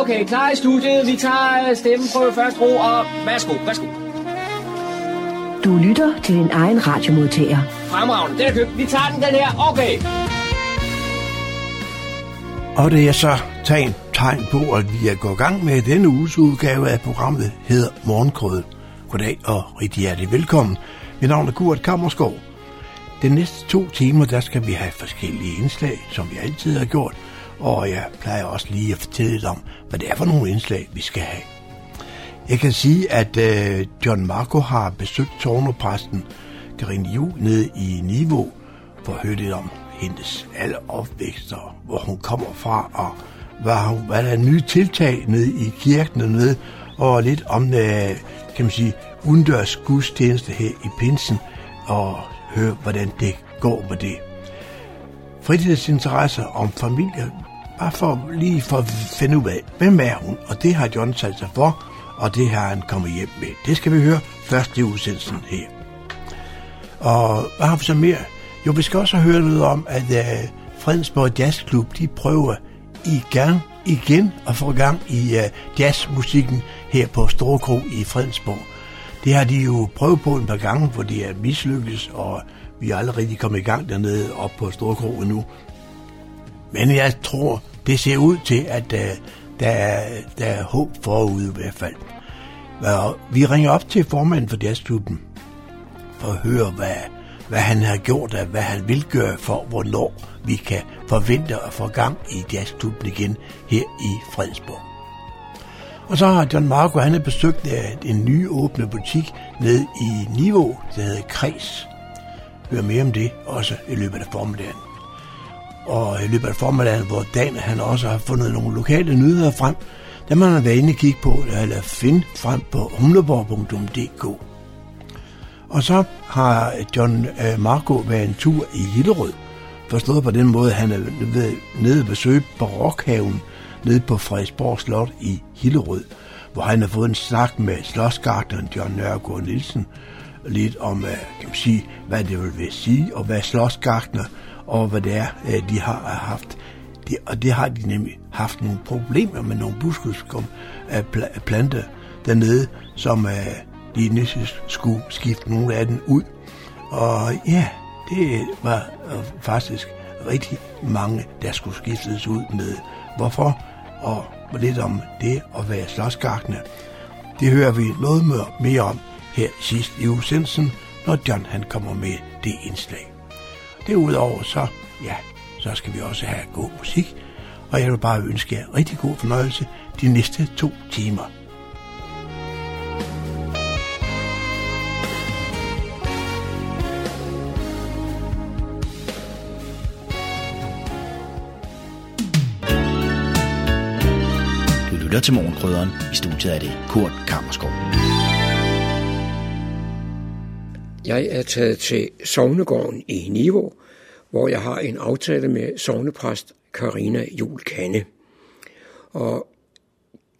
Okay, klar i studiet. Vi tager stemmen på første ro, og værsgo, værsgo. Du lytter til din egen radiomodtager. Fremragende, den er købt. Vi tager den, den her. Okay. Og det er så tegn, tegn på, at vi er gået i gang med denne uges udgave af programmet, hedder Morgenkrødet. Goddag og rigtig hjertelig velkommen. Mit navn er Kurt Kammerskov. De næste to timer, der skal vi have forskellige indslag, som vi altid har gjort, og jeg plejer også lige at fortælle lidt om, hvad det er for nogle indslag, vi skal have. Jeg kan sige, at øh, John Marco har besøgt tårnopræsten Karine Ju nede i Niveau for at høre lidt om hendes alle opvækster, hvor hun kommer fra, og hvad, hvad der er nye tiltag nede i kirken dernede, og lidt om, øh, kan man sige, udendørs gudstjeneste her i Pinsen, og høre, hvordan det går med det. Fritidsinteresser om familie, bare for lige for at finde ud af, hvem er hun, og det har John sat sig for, og det har han kommet hjem med. Det skal vi høre først i udsendelsen her. Og hvad har vi så mere? Jo, vi skal også høre noget om, at uh, Fredensborg Jazzklub, de prøver i gang igen at få gang i uh, jazzmusikken her på Storkro i Fredensborg. Det har de jo prøvet på en par gange, hvor de er mislykkes, og vi er aldrig rigtig kommet i gang dernede op på Storkro endnu. Men jeg tror, det ser ud til, at der, der, er, der er håb forude i hvert fald. Og vi ringer op til formanden for jazzklubben for at høre, hvad, hvad han har gjort, og hvad han vil gøre for, hvornår vi kan forvente at få gang i jazzklubben igen her i Fredsborg. Og så har John Marco, han har besøgt øh, en ny åbne butik nede i Niveau, der hedder Kreds høre mere om det også i løbet af formiddagen. Og i løbet af formiddagen, hvor Dan han også har fundet nogle lokale nyheder frem, der man har været inde og kigge på, eller finde frem på humleborg.dk. Og så har John øh, Marco været en tur i Hillerød, forstået på den måde, at han er nede og besøge Barokhaven nede på Frederiksborg Slot i Hillerød, hvor han har fået en snak med slåsgartneren John Nørgaard Nielsen, lidt om, øh, kan man sige, hvad det vil sige, og hvad slåsgagtene, og hvad det er, øh, de har øh, haft. De, og det har de nemlig haft nogle problemer med nogle buskelskum af planter dernede, som de næsten skulle skifte nogle af dem ud. Og ja, det var faktisk rigtig mange, der skulle skiftes ud med. Hvorfor? Og lidt om det at være slåsgagtene. Det hører vi noget mere om her sidst i udsendelsen, når John han kommer med det indslag. Derudover så, ja, så skal vi også have god musik, og jeg vil bare ønske jer rigtig god fornøjelse de næste to timer. lytter til Morgenkrydderen. I studiet er det Kurt Kammerskov. Jeg er taget til Sognegården i Niveau, hvor jeg har en aftale med sovnepræst Karina Jul Kanne. Og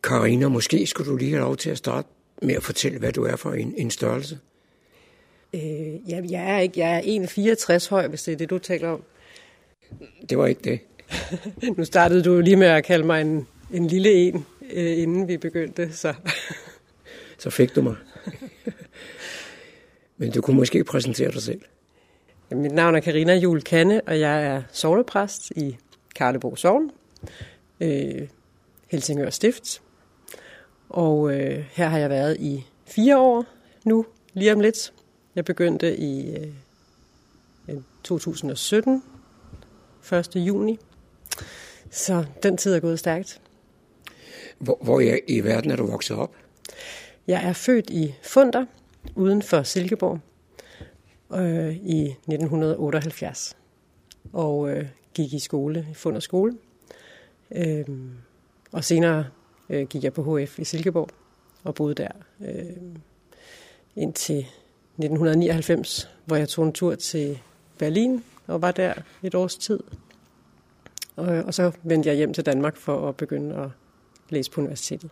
Karina, måske skulle du lige have lov til at starte med at fortælle, hvad du er for en, en størrelse. Øh, ja, jeg er ikke, jeg er 1,64 høj, hvis det er det, du taler om. Det var ikke det. nu startede du lige med at kalde mig en, en lille en, øh, inden vi begyndte, så... så fik du mig. Men du kunne måske præsentere dig selv. Mit navn er Karina Jul Kanne, og jeg er sovnepræst i Karlebo Sogn, øh, Helsingør Stift. Og øh, her har jeg været i fire år nu, lige om lidt. Jeg begyndte i øh, 2017, 1. juni. Så den tid er gået stærkt. Hvor, hvor i, i verden er du vokset op? Jeg er født i Funder, uden for Silkeborg, øh, i 1978. Og øh, gik i skole, i Funder skole. Øh, og senere øh, gik jeg på HF i Silkeborg og boede der øh, indtil 1999, hvor jeg tog en tur til Berlin og var der et års tid. Og, og så vendte jeg hjem til Danmark for at begynde at læse på universitetet.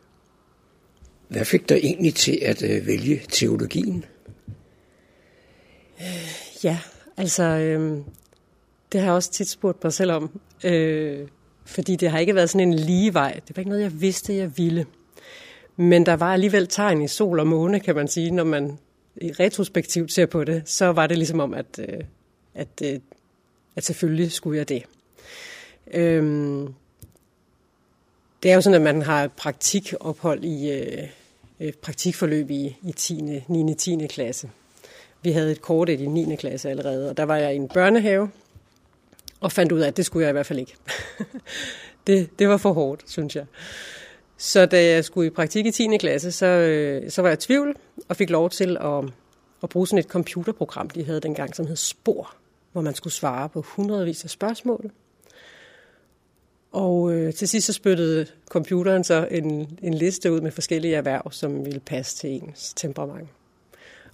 Hvad fik dig egentlig til at øh, vælge teologien? Øh, ja, altså, øh, det har jeg også tit spurgt mig selv om. Øh, fordi det har ikke været sådan en lige vej. Det var ikke noget, jeg vidste, jeg ville. Men der var alligevel tegn i sol og måne, kan man sige, når man i retrospektivt ser på det. Så var det ligesom om, at, øh, at, øh, at selvfølgelig skulle jeg det. Øhm, det er jo sådan, at man har praktikophold i øh, Øh, praktikforløb i, i 10. 9. 10. klasse. Vi havde et kort i 9. klasse allerede, og der var jeg i en børnehave, og fandt ud af, at det skulle jeg i hvert fald ikke. det, det var for hårdt, synes jeg. Så da jeg skulle i praktik i 10. klasse, så, øh, så var jeg i tvivl, og fik lov til at, at bruge sådan et computerprogram, de havde dengang, som hed Spor, hvor man skulle svare på hundredvis af spørgsmål. Og øh, til sidst så spyttede computeren så en, en liste ud med forskellige erhverv, som ville passe til ens temperament.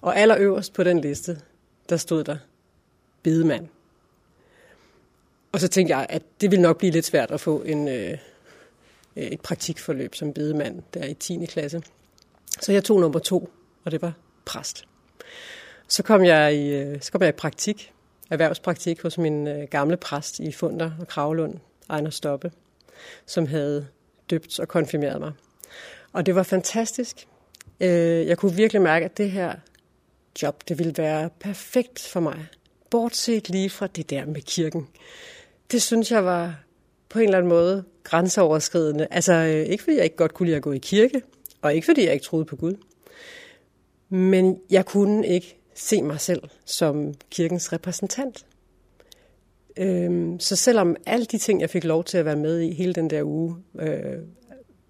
Og allerøverst på den liste, der stod der bedemand. Og så tænkte jeg, at det ville nok blive lidt svært at få en, øh, øh et praktikforløb som bedemand der i 10. klasse. Så jeg tog nummer to, og det var præst. Så kom jeg i, øh, så kom jeg i praktik, erhvervspraktik hos min øh, gamle præst i Funder og Kravlund, Ejner Stoppe, som havde døbt og konfirmeret mig. Og det var fantastisk. Øh, jeg kunne virkelig mærke, at det her job, det ville være perfekt for mig. Bortset lige fra det der med kirken. Det synes jeg var på en eller anden måde grænseoverskridende. Altså øh, ikke fordi jeg ikke godt kunne lide at gå i kirke, og ikke fordi jeg ikke troede på Gud. Men jeg kunne ikke se mig selv som kirkens repræsentant. Øhm, så selvom alle de ting, jeg fik lov til at være med i hele den der uge, øh,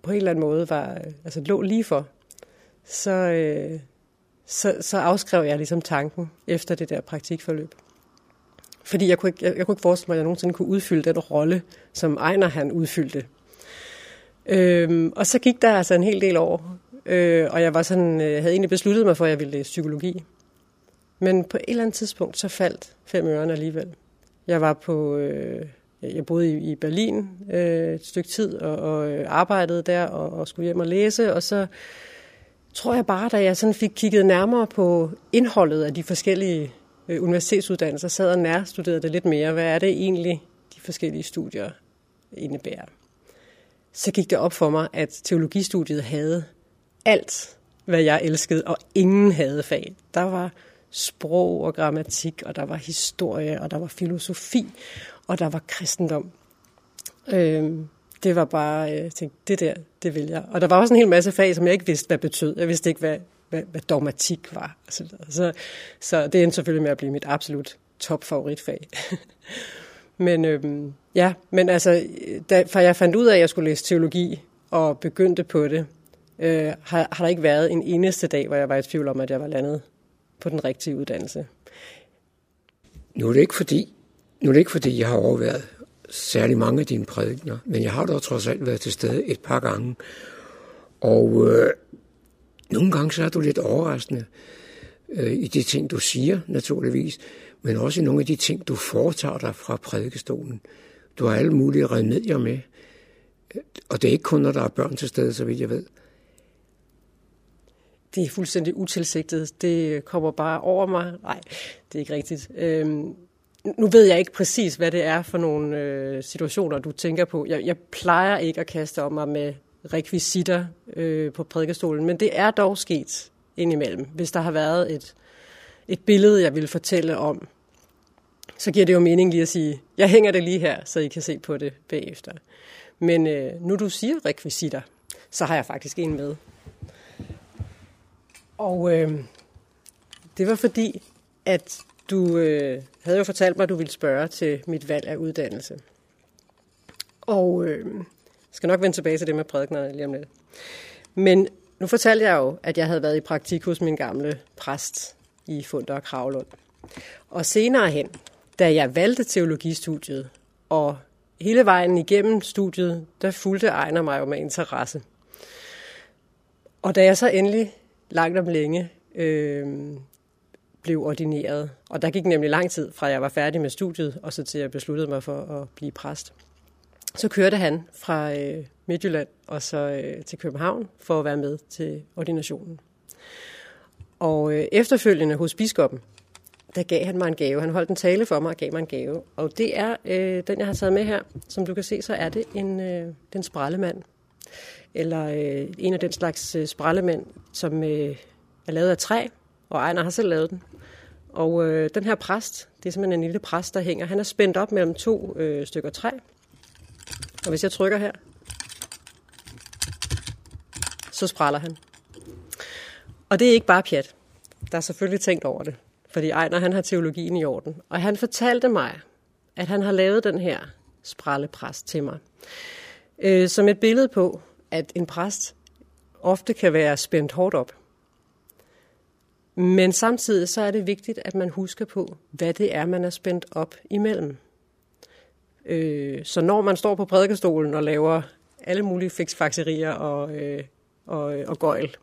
på en eller anden måde var, øh, altså lå lige for, så, øh, så, så afskrev jeg ligesom tanken efter det der praktikforløb. Fordi jeg kunne, ikke, jeg, jeg kunne ikke forestille mig, at jeg nogensinde kunne udfylde den rolle, som Ejner han udfyldte. Øhm, og så gik der altså en hel del år, øh, og jeg var sådan, øh, havde egentlig besluttet mig for, at jeg ville læse psykologi. Men på et eller andet tidspunkt, så faldt fem ørerne alligevel. Jeg var på, øh, jeg boede i, i Berlin øh, et stykke tid og, og øh, arbejdede der og, og skulle hjem og læse, og så tror jeg bare, da jeg sådan fik kigget nærmere på indholdet af de forskellige øh, universitetsuddannelser, sad og nærstuderede det lidt mere. Hvad er det egentlig, de forskellige studier indebærer? Så gik det op for mig, at teologistudiet havde alt, hvad jeg elskede, og ingen havde fag. Der var sprog og grammatik, og der var historie, og der var filosofi, og der var kristendom. Øhm, det var bare, øh, jeg tænkte, det der, det vil jeg. Og der var også en hel masse fag, som jeg ikke vidste, hvad betød. Jeg vidste ikke, hvad, hvad, hvad dogmatik var. Så, så, så det endte selvfølgelig med at blive mit absolut top favoritfag. men øhm, ja, men altså, da, for jeg fandt ud af, at jeg skulle læse teologi, og begyndte på det, øh, har, har der ikke været en eneste dag, hvor jeg var i tvivl om, at jeg var landet på den rigtige uddannelse. Nu er det ikke fordi, nu er det ikke fordi, jeg har overværet særlig mange af dine prædikner, men jeg har dog trods alt været til stede et par gange. Og øh, nogle gange så er du lidt overraskende øh, i de ting, du siger, naturligvis, men også i nogle af de ting, du foretager dig fra prædikestolen. Du har alle mulige remedier med, og det er ikke kun, når der er børn til stede, så vidt jeg ved. Det er fuldstændig utilsigtet. Det kommer bare over mig. Nej, det er ikke rigtigt. Øhm, nu ved jeg ikke præcis, hvad det er for nogle øh, situationer, du tænker på. Jeg, jeg plejer ikke at kaste om mig med rekvisitter øh, på prædikestolen, men det er dog sket indimellem. Hvis der har været et, et billede, jeg vil fortælle om, så giver det jo mening lige at sige, jeg hænger det lige her, så I kan se på det bagefter. Men øh, nu du siger rekvisitter, så har jeg faktisk en med. Og øh, det var fordi, at du øh, havde jo fortalt mig, at du ville spørge til mit valg af uddannelse. Og øh, jeg skal nok vende tilbage til det med prædiknerne lige om lidt. Men nu fortalte jeg jo, at jeg havde været i praktik hos min gamle præst i Funder og Kravlund. Og senere hen, da jeg valgte teologistudiet, og hele vejen igennem studiet, der fulgte Ejner mig jo med interesse. Og da jeg så endelig langt om længe øh, blev ordineret, og der gik nemlig lang tid fra jeg var færdig med studiet, og så til jeg besluttede mig for at blive præst, så kørte han fra øh, Midtjylland og så øh, til København for at være med til ordinationen. Og øh, efterfølgende hos biskoppen, der gav han mig en gave. Han holdt en tale for mig og gav mig en gave. Og det er øh, den, jeg har taget med her. Som du kan se, så er det en, øh, den sprallemand. Eller øh, en af den slags øh, sprallemænd, som øh, er lavet af træ. Og Ejner har selv lavet den. Og øh, den her præst, det er simpelthen en lille præst, der hænger. Han er spændt op mellem to øh, stykker træ. Og hvis jeg trykker her, så spræller han. Og det er ikke bare pjat. Der er selvfølgelig tænkt over det. Fordi Ejner, han har teologien i orden. Og han fortalte mig, at han har lavet den her sprællepræst til mig. Øh, som et billede på, at en præst ofte kan være spændt hårdt op. Men samtidig så er det vigtigt, at man husker på, hvad det er, man er spændt op imellem. Øh, så når man står på prædikestolen og laver alle mulige fiksfakserier og, øh, og, øh, og gøjl,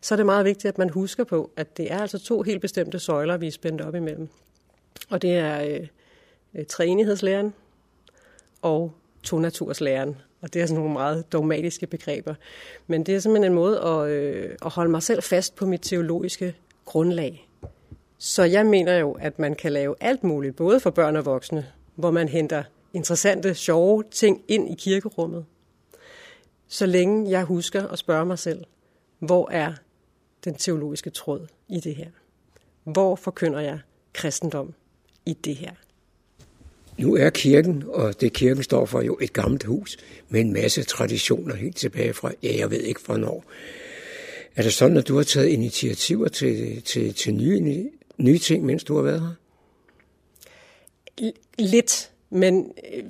så er det meget vigtigt, at man husker på, at det er altså to helt bestemte søjler, vi er spændt op imellem. Og det er øh, øh træenighedslæren og tonaturslæren. Og det er sådan nogle meget dogmatiske begreber. Men det er simpelthen en måde at, øh, at holde mig selv fast på mit teologiske grundlag. Så jeg mener jo, at man kan lave alt muligt, både for børn og voksne, hvor man henter interessante, sjove ting ind i kirkerummet. Så længe jeg husker at spørge mig selv, hvor er den teologiske tråd i det her? Hvor forkynder jeg kristendom i det her? Nu er kirken, og det kirken står for, jo et gammelt hus med en masse traditioner helt tilbage fra, ja, jeg ved ikke hvornår. Er det sådan, at du har taget initiativer til, til, til nye, nye ting, mens du har været her? Lidt, men øh,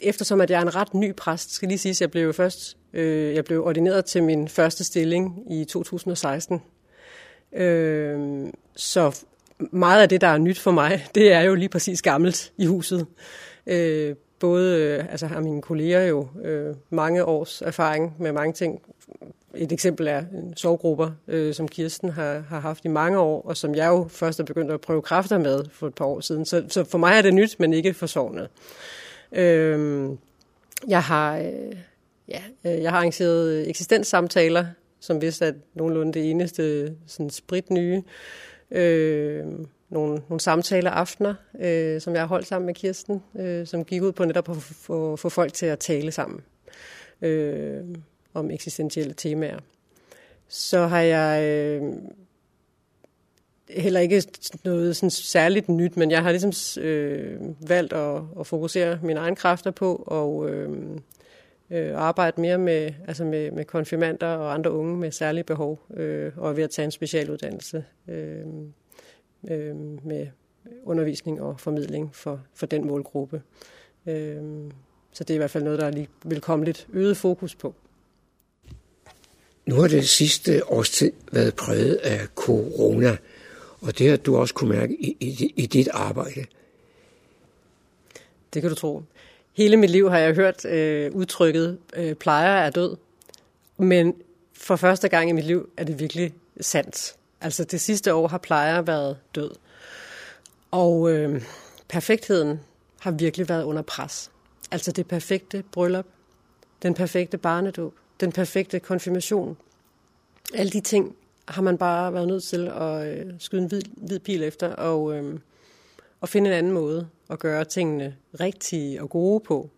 eftersom at jeg er en ret ny præst, skal lige sige, at jeg blev først øh, jeg blev ordineret til min første stilling i 2016. Øh, så meget af det, der er nyt for mig, det er jo lige præcis gammelt i huset. Øh, både øh, altså har mine kolleger jo øh, mange års erfaring med mange ting et eksempel er sovgrupper, øh, som Kirsten har, har haft i mange år, og som jeg jo først er begyndt at prøve kræfter med for et par år siden. Så, så for mig er det nyt, men ikke for sovnet. Øh, jeg har... Øh, ja, øh, jeg har arrangeret eksistenssamtaler, som vist er nogenlunde det eneste sådan sprit nye. Øh, nogle, nogle samtaler aftener, øh, som jeg har holdt sammen med Kirsten, øh, som gik ud på netop at få, få folk til at tale sammen. Øh, om eksistentielle temaer. Så har jeg øh, heller ikke noget sådan særligt nyt, men jeg har ligesom øh, valgt at, at fokusere mine egne kræfter på og øh, øh, arbejde mere med, altså med, med konfirmander og andre unge med særlige behov, øh, og er ved at tage en specialuddannelse øh, øh, med undervisning og formidling for, for den målgruppe. Øh, så det er i hvert fald noget, der lige vil komme lidt øget fokus på. Nu har det sidste års tid været præget af corona, og det har du også kunne mærke i, i, i dit arbejde. Det kan du tro. Hele mit liv har jeg hørt øh, udtrykket, øh, plejer er død. Men for første gang i mit liv er det virkelig sandt. Altså det sidste år har plejer været død. Og øh, perfektheden har virkelig været under pres. Altså det perfekte bryllup, den perfekte barnedåb, den perfekte konfirmation. Alle de ting har man bare været nødt til at øh, skyde en hvid, hvid pil efter og, øh, og finde en anden måde at gøre tingene rigtige og gode på.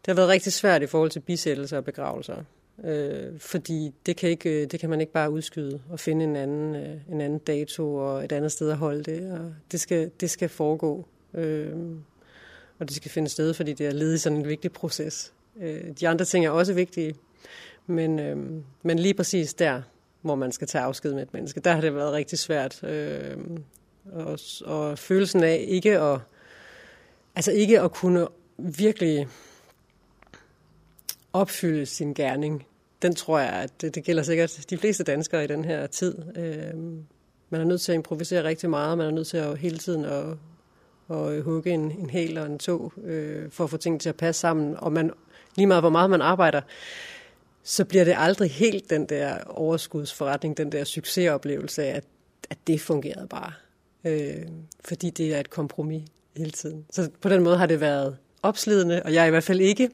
Det har været rigtig svært i forhold til bisættelser og begravelser. Øh, fordi det kan, ikke, øh, det kan man ikke bare udskyde og finde en anden, øh, en anden dato og et andet sted at holde det. Og det, skal, det skal foregå. Øh, og det skal finde sted, fordi det er ledet i sådan en vigtig proces. Øh, de andre ting er også vigtige, men, øh, men lige præcis der, hvor man skal tage afsked med et menneske, der har det været rigtig svært. Øh, og, og følelsen af ikke at, altså ikke at kunne virkelig opfylde sin gerning, den tror jeg, at det, det gælder sikkert de fleste danskere i den her tid. Øh, man er nødt til at improvisere rigtig meget, man er nødt til at hele tiden at, at hugge en, en hel og en tog, øh, for at få ting til at passe sammen, og man, lige meget hvor meget man arbejder, så bliver det aldrig helt den der overskudsforretning, den der succesoplevelse af, at, at det fungerede bare. Øh, fordi det er et kompromis hele tiden. Så på den måde har det været opslidende, og jeg er i hvert fald ikke,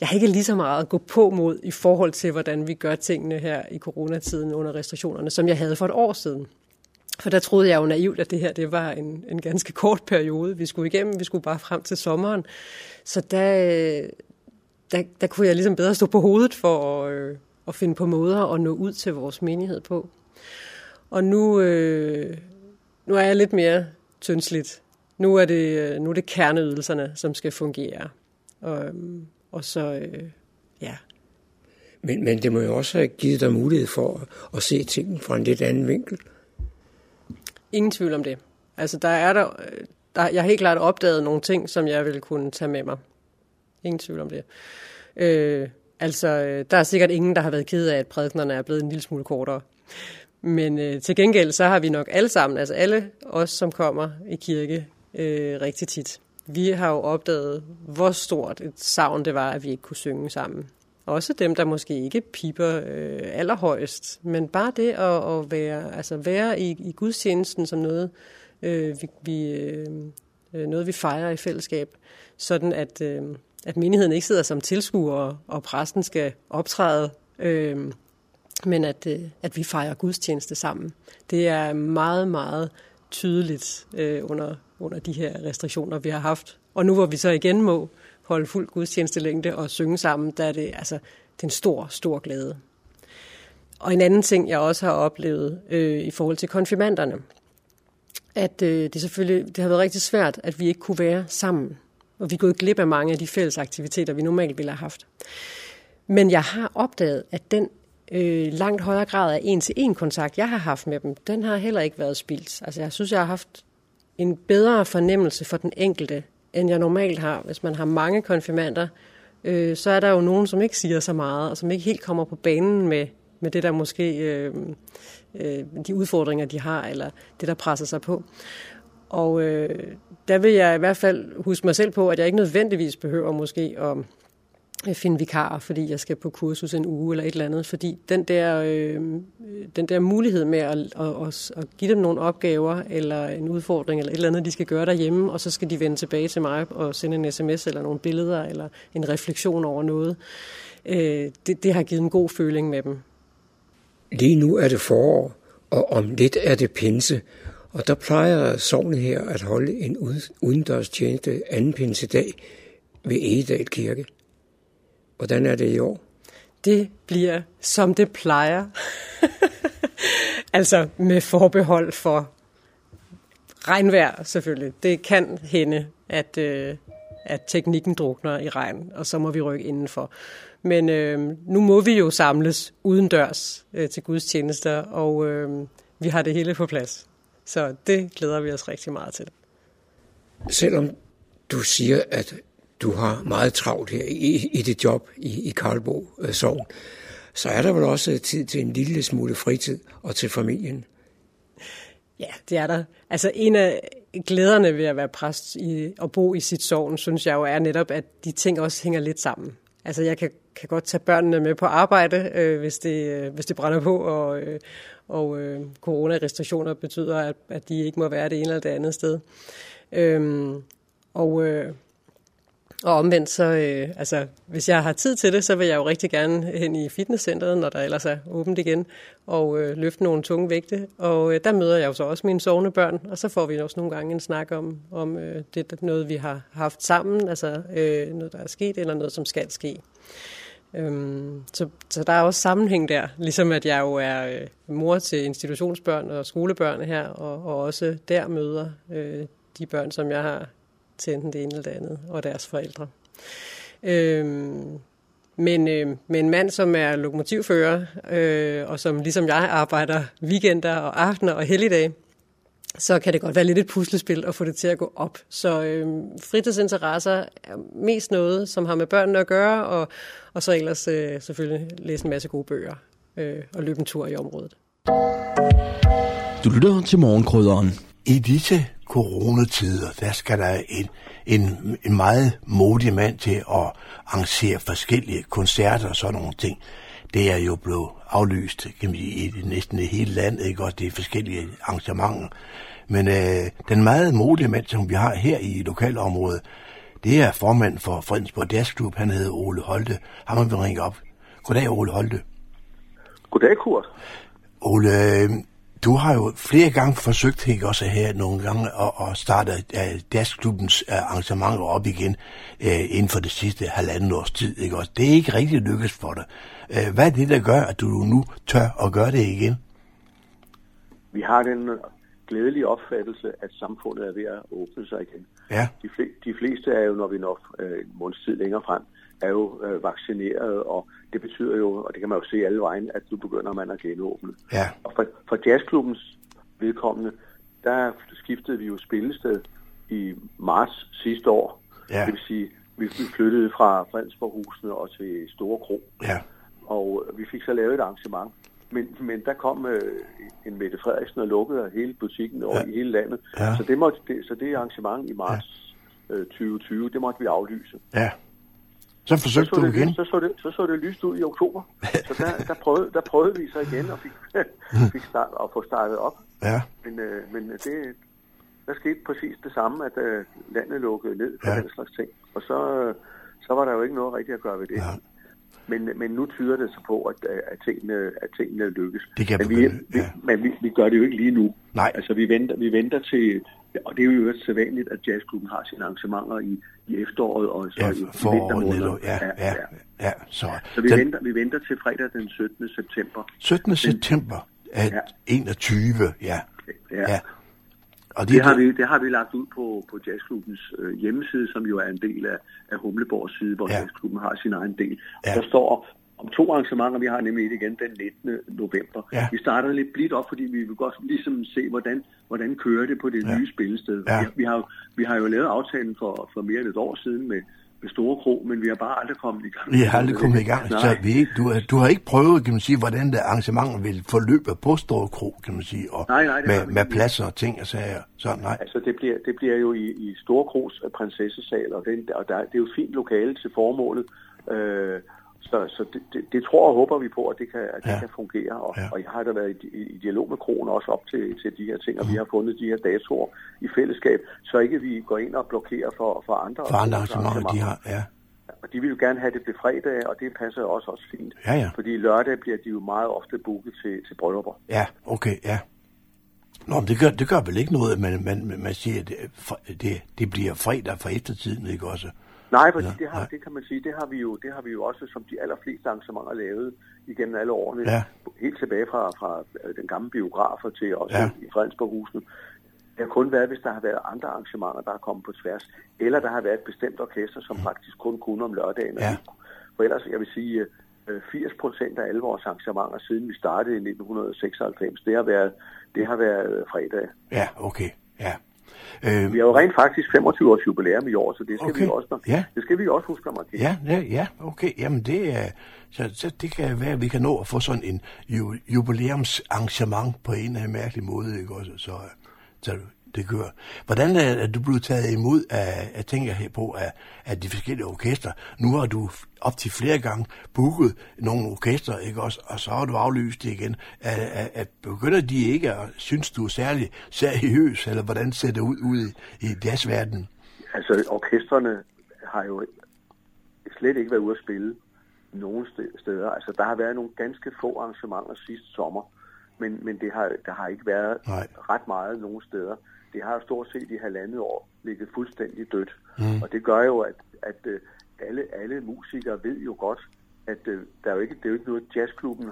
jeg har ikke lige så meget at gå på mod i forhold til, hvordan vi gør tingene her i coronatiden under restriktionerne, som jeg havde for et år siden. For der troede jeg jo naivt, at det her det var en, en ganske kort periode, vi skulle igennem. Vi skulle bare frem til sommeren. Så der, der, der kunne jeg ligesom bedre stå på hovedet for at, øh, at finde på måder at nå ud til vores menighed på. Og nu, øh, nu er jeg lidt mere tyndsligt. Nu er det, øh, nu er det kerneydelserne, som skal fungere. Og, øhm, og så, øh, ja. Men, men det må jo også have givet dig mulighed for at se tingene fra en lidt anden vinkel. Ingen tvivl om det. Altså, der er der, der, jeg har helt klart opdaget nogle ting, som jeg vil kunne tage med mig. Ingen tvivl om det. Øh, altså, der er sikkert ingen, der har været ked af, at prædiknerne er blevet en lille smule kortere. Men øh, til gengæld, så har vi nok alle sammen, altså alle os, som kommer i kirke øh, rigtig tit, vi har jo opdaget, hvor stort et savn det var, at vi ikke kunne synge sammen. Også dem, der måske ikke piper øh, allerhøjst, men bare det at, at være, altså være i, i gudstjenesten som noget, øh, vi, vi, øh, noget, vi fejrer i fællesskab, sådan at, øh, at menigheden ikke sidder som tilskuer, og præsten skal optræde, øh, men at, øh, at vi fejrer gudstjeneste sammen. Det er meget, meget tydeligt øh, under, under de her restriktioner, vi har haft. Og nu hvor vi så igen må holde fuld gudstjenestelængde og synge sammen, der er det, altså, det er en stor, stor glæde. Og en anden ting, jeg også har oplevet øh, i forhold til konfirmanderne, at øh, det selvfølgelig det har været rigtig svært, at vi ikke kunne være sammen. Og vi er gået glip af mange af de fælles aktiviteter, vi normalt ville have haft. Men jeg har opdaget, at den øh, langt højere grad af en-til-en kontakt, jeg har haft med dem, den har heller ikke været spildt. Altså jeg synes, jeg har haft en bedre fornemmelse for den enkelte, end jeg normalt har. Hvis man har mange konfirmander, øh, så er der jo nogen, som ikke siger så meget, og som ikke helt kommer på banen med, med det, der måske, øh, øh, de udfordringer, de har, eller det, der presser sig på. Og øh, der vil jeg i hvert fald huske mig selv på, at jeg ikke nødvendigvis behøver måske at Øh, finde vikarer, fordi jeg skal på kursus en uge eller et eller andet, fordi den der, øh, den der mulighed med at, at, at give dem nogle opgaver eller en udfordring eller et eller andet, de skal gøre derhjemme, og så skal de vende tilbage til mig og sende en sms eller nogle billeder eller en refleksion over noget, øh, det, det har givet en god føling med dem. Lige nu er det forår, og om lidt er det pinse, og der plejer sovnet her at holde en udendørs tjeneste anden pinsedag ved Egedal Kirke. Hvordan er det i år? Det bliver, som det plejer. altså med forbehold for regnvejr selvfølgelig. Det kan hende, at, øh, at teknikken drukner i regn, og så må vi rykke indenfor. Men øh, nu må vi jo samles udendørs øh, til gudstjenester, og øh, vi har det hele på plads. Så det glæder vi os rigtig meget til. Selvom du siger, at du har meget travlt her i, i dit job i, i Karlbo øh, Sogn, så er der vel også tid til en lille smule fritid og til familien. Ja, det er der. Altså en af glæderne ved at være præst i, og bo i sit sovn, synes jeg jo er netop, at de ting også hænger lidt sammen. Altså jeg kan, kan godt tage børnene med på arbejde, øh, hvis, det, øh, hvis det brænder på, og, øh, og øh, coronarestriktioner betyder, at, at de ikke må være det ene eller det andet sted. Øh, og, øh, og omvendt, så, øh, altså, hvis jeg har tid til det, så vil jeg jo rigtig gerne hen i fitnesscenteret, når der ellers er åbent igen, og øh, løfte nogle tunge vægte. Og øh, der møder jeg jo så også mine sovende børn, og så får vi også nogle gange en snak om, om øh, det noget, vi har haft sammen, altså øh, noget, der er sket, eller noget, som skal ske. Øhm, så, så der er også sammenhæng der, ligesom at jeg jo er øh, mor til institutionsbørn og skolebørn her, og, og også der møder øh, de børn, som jeg har til enten det ene eller det andet, og deres forældre. Øhm, men øh, med en mand, som er lokomotivfører, øh, og som ligesom jeg arbejder weekender og aftener og helligdage, så kan det godt være lidt et puslespil at få det til at gå op. Så øh, fritidsinteresser er mest noget, som har med børnene at gøre, og, og så ellers øh, selvfølgelig læse en masse gode bøger øh, og løbe en tur i området. Du lytter til morgenkrydderen. I disse coronatider, der skal der en, en, en meget modig mand til at arrangere forskellige koncerter og sådan nogle ting. Det er jo blevet aflyst kan sige, i næsten det hele land, ikke? Og det er forskellige arrangementer. Men øh, den meget modige mand, som vi har her i lokalområdet, det er formand for Fredensborg Jazzklub. Han hedder Ole Holte. Ham vil ringe op. Goddag, Ole Holte. Goddag, Kurt. Ole, øh, du har jo flere gange forsøgt, ikke også her nogle gange, at, at starte uh, jazzklubbens uh, arrangementer op igen uh, inden for det sidste halvanden års tid. Ikke også? Det er ikke rigtig lykkedes for dig. Uh, hvad er det, der gør, at du nu tør at gøre det igen? Vi har den glædelige opfattelse, at samfundet er ved at åbne sig igen. Ja. De, fl- de fleste er jo, når vi når øh, en måneds tid længere frem, er jo øh, vaccineret, og det betyder jo, og det kan man jo se alle vejen, at nu begynder man at genåbne. Ja. Og for, for jazzklubbens vedkommende, der skiftede vi jo spillested i marts sidste år. Ja. Det vil sige, vi, flyttede fra Fredensborghusene og til Store Kro. Ja. Og vi fik så lavet et arrangement. Men, men der kom øh, en Mette Frederiksen og lukkede hele butikken over Ja. i hele landet. Ja. Så, det måtte, det, så det arrangement i marts øh, 2020, det måtte vi aflyse. Ja. Så Så forsøgte så, du det, igen. lyst- så, så, det, så så det lyst ud i oktober. Så der, der, prøvede, der prøvede vi så igen og fik, fik start, at få startet op. Ja. Men, øh, men det, der skete præcis det samme, at øh, landet lukkede ned for Ja. den slags ting. Og så, øh, så var der jo ikke noget rigtigt at gøre ved det. Ja. Men, men nu tyder det så på, at, øh, at, tingene, at tingene lykkes. Det kan men vi, begynde, vi, ja. men vi, vi gør det jo ikke lige nu. Nej. Altså vi venter, vi venter til, og det er jo øvrigt sædvanligt, at jazzklubben har sine arrangementer i, i efteråret og så Ja, i, foråret netop. Ja, ja, ja. Så, Så vi, den venter, vi venter til fredag den 17. september. 17. september af Ja. 21, ja. Ja. ja. Og Det har, vi, det har vi lagt ud på, på jazzklubbens øh, hjemmeside, som jo er en del af, af Humleborgs side, hvor Ja. ja. jazzklubben har sin egen del. Ja. Der står om to arrangementer, vi har nemlig et igen den 19. november. Ja. Vi startede lidt blidt op, fordi vi vil godt ligesom se, hvordan, hvordan kører det på det Ja. nye spillested. Ja. Vi, vi, har, vi har jo lavet aftalen for, for mere end et år siden med, med Store Kro, men vi har bare aldrig kommet i gang. Vi har aldrig kommet i gang, Nej. så vi, du, du har ikke prøvet, kan man sige, hvordan det arrangement vil forløbe på Store Kro, kan man sige, og Nej, nej, med, med pladser og ting og sager. Så nej. Altså, det bliver, det bliver jo i, i Store Kros øh, prinsessesal, og, den, og der, det er jo et fint lokale til formålet. Øh, så så det, det, det tror og håber vi på, at det kan, at det Ja. kan fungere. Og, Ja. og jeg har da været i, i, dialog med kronen også op til, til de her ting, og vi har fundet de her datoer i fællesskab, så ikke vi går ind og blokerer for, for andre, For andre arrangementer, de har, ja. Og de vil jo gerne have det til fredag, og det passer jo også, også fint. Ja, ja. Fordi lørdag bliver de jo meget ofte booket til, til bryllupper. Ja, okay, ja. Nå, men det gør, det gør vel ikke noget, at man, man, man siger, at det, det, det bliver fredag for eftertiden, ikke også? Nej, fordi Ja, det, har, nej. det kan man sige, det har vi jo, det har vi jo også, som de allerfleste arrangementer lavet igennem alle årene. Ja. Helt tilbage fra, fra øh, den gamle biografer til også Ja. i Fredensborghusene. Det har kun været, hvis der har været andre arrangementer, der er kommet på tværs. Eller der har været et bestemt orkester, som faktisk kun kunne om lørdagen. Mm. Ja. For ellers, jeg vil sige, øh, 80 procent af alle vores arrangementer, siden vi startede i 1996, det har været, det har været fredag. Ja, okay, ja. Øh, Vi har jo rent faktisk 25 års jubilæum i år, så det skal, Okay. vi, også, Ja. det skal vi også huske at markere. Ja, ja, ja, okay. Jamen det er, så, så det kan være, at vi kan nå at få sådan en ju, jubilæumsarrangement på en eller anden mærkelig måde, ikke også? Så, så det gør. Hvordan er, er du blevet taget imod af, jeg tænker her på, af, af de forskellige orkester? Nu har du op til flere gange booket nogle orkester, ikke også? Og så har du aflyst det igen. At, at, at begynder de ikke at synes, du er særlig seriøs, eller hvordan ser det ud ude i, jazzverdenen? Altså, orkestrene har jo slet ikke været ude at spille nogen ste- steder. Altså, der har været nogle ganske få arrangementer sidste sommer, men, men det har, der har ikke været Nej. ret meget nogen steder. Det har stort set i halvandet år ligget fuldstændig dødt. Mm. Og det gør jo, at, at øh, alle, alle musikere ved jo godt, at øh, der er jo ikke, det er jo ikke noget, jazzklubben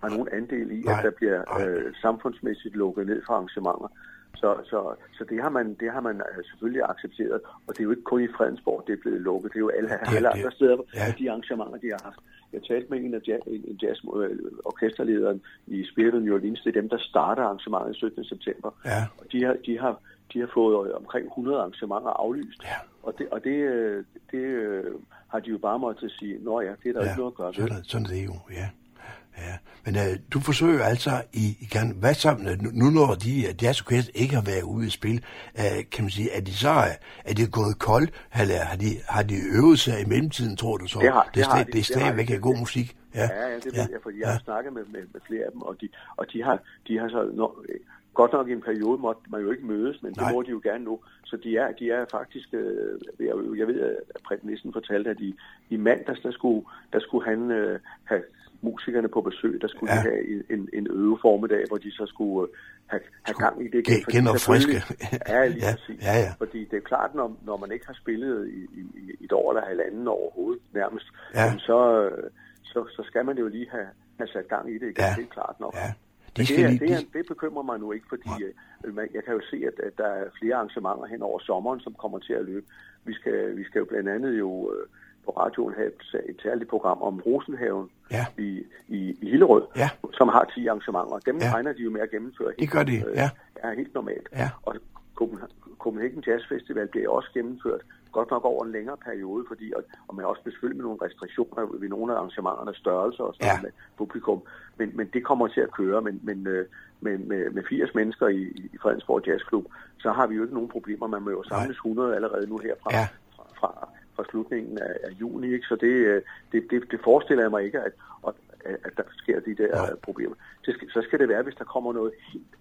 har nogen andel i, Nej. at der bliver Nej. øh, samfundsmæssigt lukket ned for arrangementer. Så, så, så det har man, det har man øh, selvfølgelig accepteret, og det er jo ikke kun i Fredensborg, det er blevet lukket. Det er jo alle, det- alle andre steder, ja. de arrangementer, de har haft. Jeg talte med en af jazz, en, jazz øh, orkesterlederen i Spirit of New Orleans. Det er dem, der starter arrangementet 17. september. Ja. Og de har, de har, de har fået øh, omkring 100 arrangementer aflyst. Ja. Og det, og det, det har de jo bare måttet sige, nå ja, det er der ja, ikke noget at gøre ved. sådan, sådan er det jo, ja. ja. Men uh, du forsøger altså i, i kan, hvad så, nu, nu når de uh, jazzorkester ikke har været ude i spil, uh, kan man sige, er de så uh, er de gået kold, eller har de, har de øvet sig i mellemtiden, tror du så? Det har- det, det er har det Det har stadigvæk de. er god musik. Ja, Ja, ja, det ved jeg, fordi jeg har snakket med, med, med flere af dem, og de, og de har, de har så nå, godt nok i en periode måtte man jo ikke mødes, men Nej. det må de jo gerne nu. Så de er, de er faktisk, øh, jeg, jeg ved, at Preben Nissen fortalte, at i, i mandags, der skulle, der skulle han øh, have musikerne på besøg, der skulle Ja. de have en, en øveformiddag, hvor de så skulle øh, have, have gang i det igen. Gen- genopfriske. selvfølgelig- Ja, lige Ja, præcis. ja, ja. Fordi det er klart, når, når man ikke har spillet i, i, i et år eller halvanden overhovedet nærmest, Ja. så, øh, så, så skal man jo lige have, have sat gang i det igen. Ja. Det er klart nok. Ja. De Men skal det, lige- det, de- det bekymrer mig nu ikke, fordi øh, man, jeg kan jo se, at, at der er flere arrangementer hen over sommeren, som kommer til at løbe. Vi skal, vi skal jo blandt andet jo øh, på radioen have et, et særligt program om Rosenhaven Ja. i, i, i Hillerød, Ja. som har 10 arrangementer. Dem Ja. regner de jo med at gennemføre. Det gør de, øh, ja. Er helt normalt. Ja. Og Copenhagen Jazz Festival bliver også gennemført, godt nok over en længere periode, fordi, og, og man er også selvfølgelig med nogle restriktioner ved nogle af arrangementernes størrelse og sådan Ja. med publikum, men, men det kommer til at køre, men, men øh, med, med, med 80 mennesker i, i Fredensborg Jazzklub, så har vi jo ikke nogen problemer. Man må jo samles 100 allerede nu her fra, Ja. fra, fra, fra slutningen af, af juni, ikke? så det, øh, det, det, det forestiller jeg mig ikke, at, at, at der sker de der Nej. Nej. problemer. Det skal, så skal det være, hvis der kommer noget helt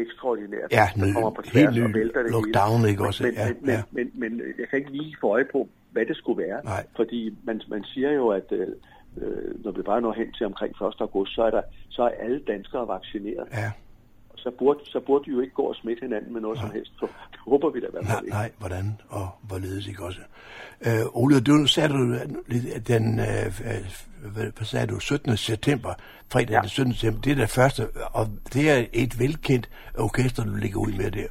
ekstraordinært, Ja, der ny- kommer på helt tværs og ny vælter det lockdown, hele. ikke også? Men, Ja, men, ja. men, men, men jeg kan ikke lige få øje på, hvad det skulle være. Nej. Fordi man, man siger jo, at øh, øh, når vi bare når hen til omkring 1. august, så er, der, så er alle danskere vaccineret. Ja. Så burde, så burde de jo ikke gå og smitte hinanden med noget som helst. Så det håber vi da i hvert Nej, fald ikke. nej, hvordan og hvorledes ikke også. Øh, Ole, du sagde du lidt, den, øh, øh, hvad sagde du, 17. september, fredag Ja. den 17. september, det er det første, og det er et velkendt orkester, du ligger ud med der.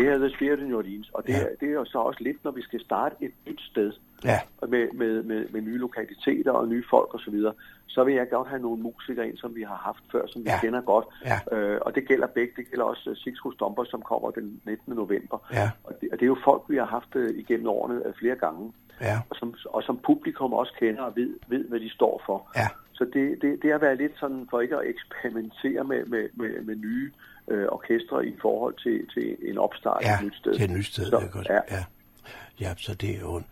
Det er Spirit in New Orleans, og det, Ja. er, det er så også lidt, når vi skal starte et nyt sted Ja, med, med, med, med nye lokaliteter og nye folk osv., så, videre, så vil jeg godt have nogle musikere ind, som vi har haft før, som vi Ja. kender godt. Ja. Øh, og det gælder begge. Det gælder også uh, Sixus Stomper, som kommer den 19. november. Ja. Og, det, og det er jo folk, vi har haft uh, igennem årene uh, flere gange, ja, og som, og som publikum også kender og ved, ved hvad de står for. ja, Så det, det, det har været lidt sådan, for ikke at eksperimentere med, med, med, med nye øh, orkestre i forhold til, til en opstart ja, et nyt sted. til et nyt sted, Så, også? ja. Ja. ja, så det er jo...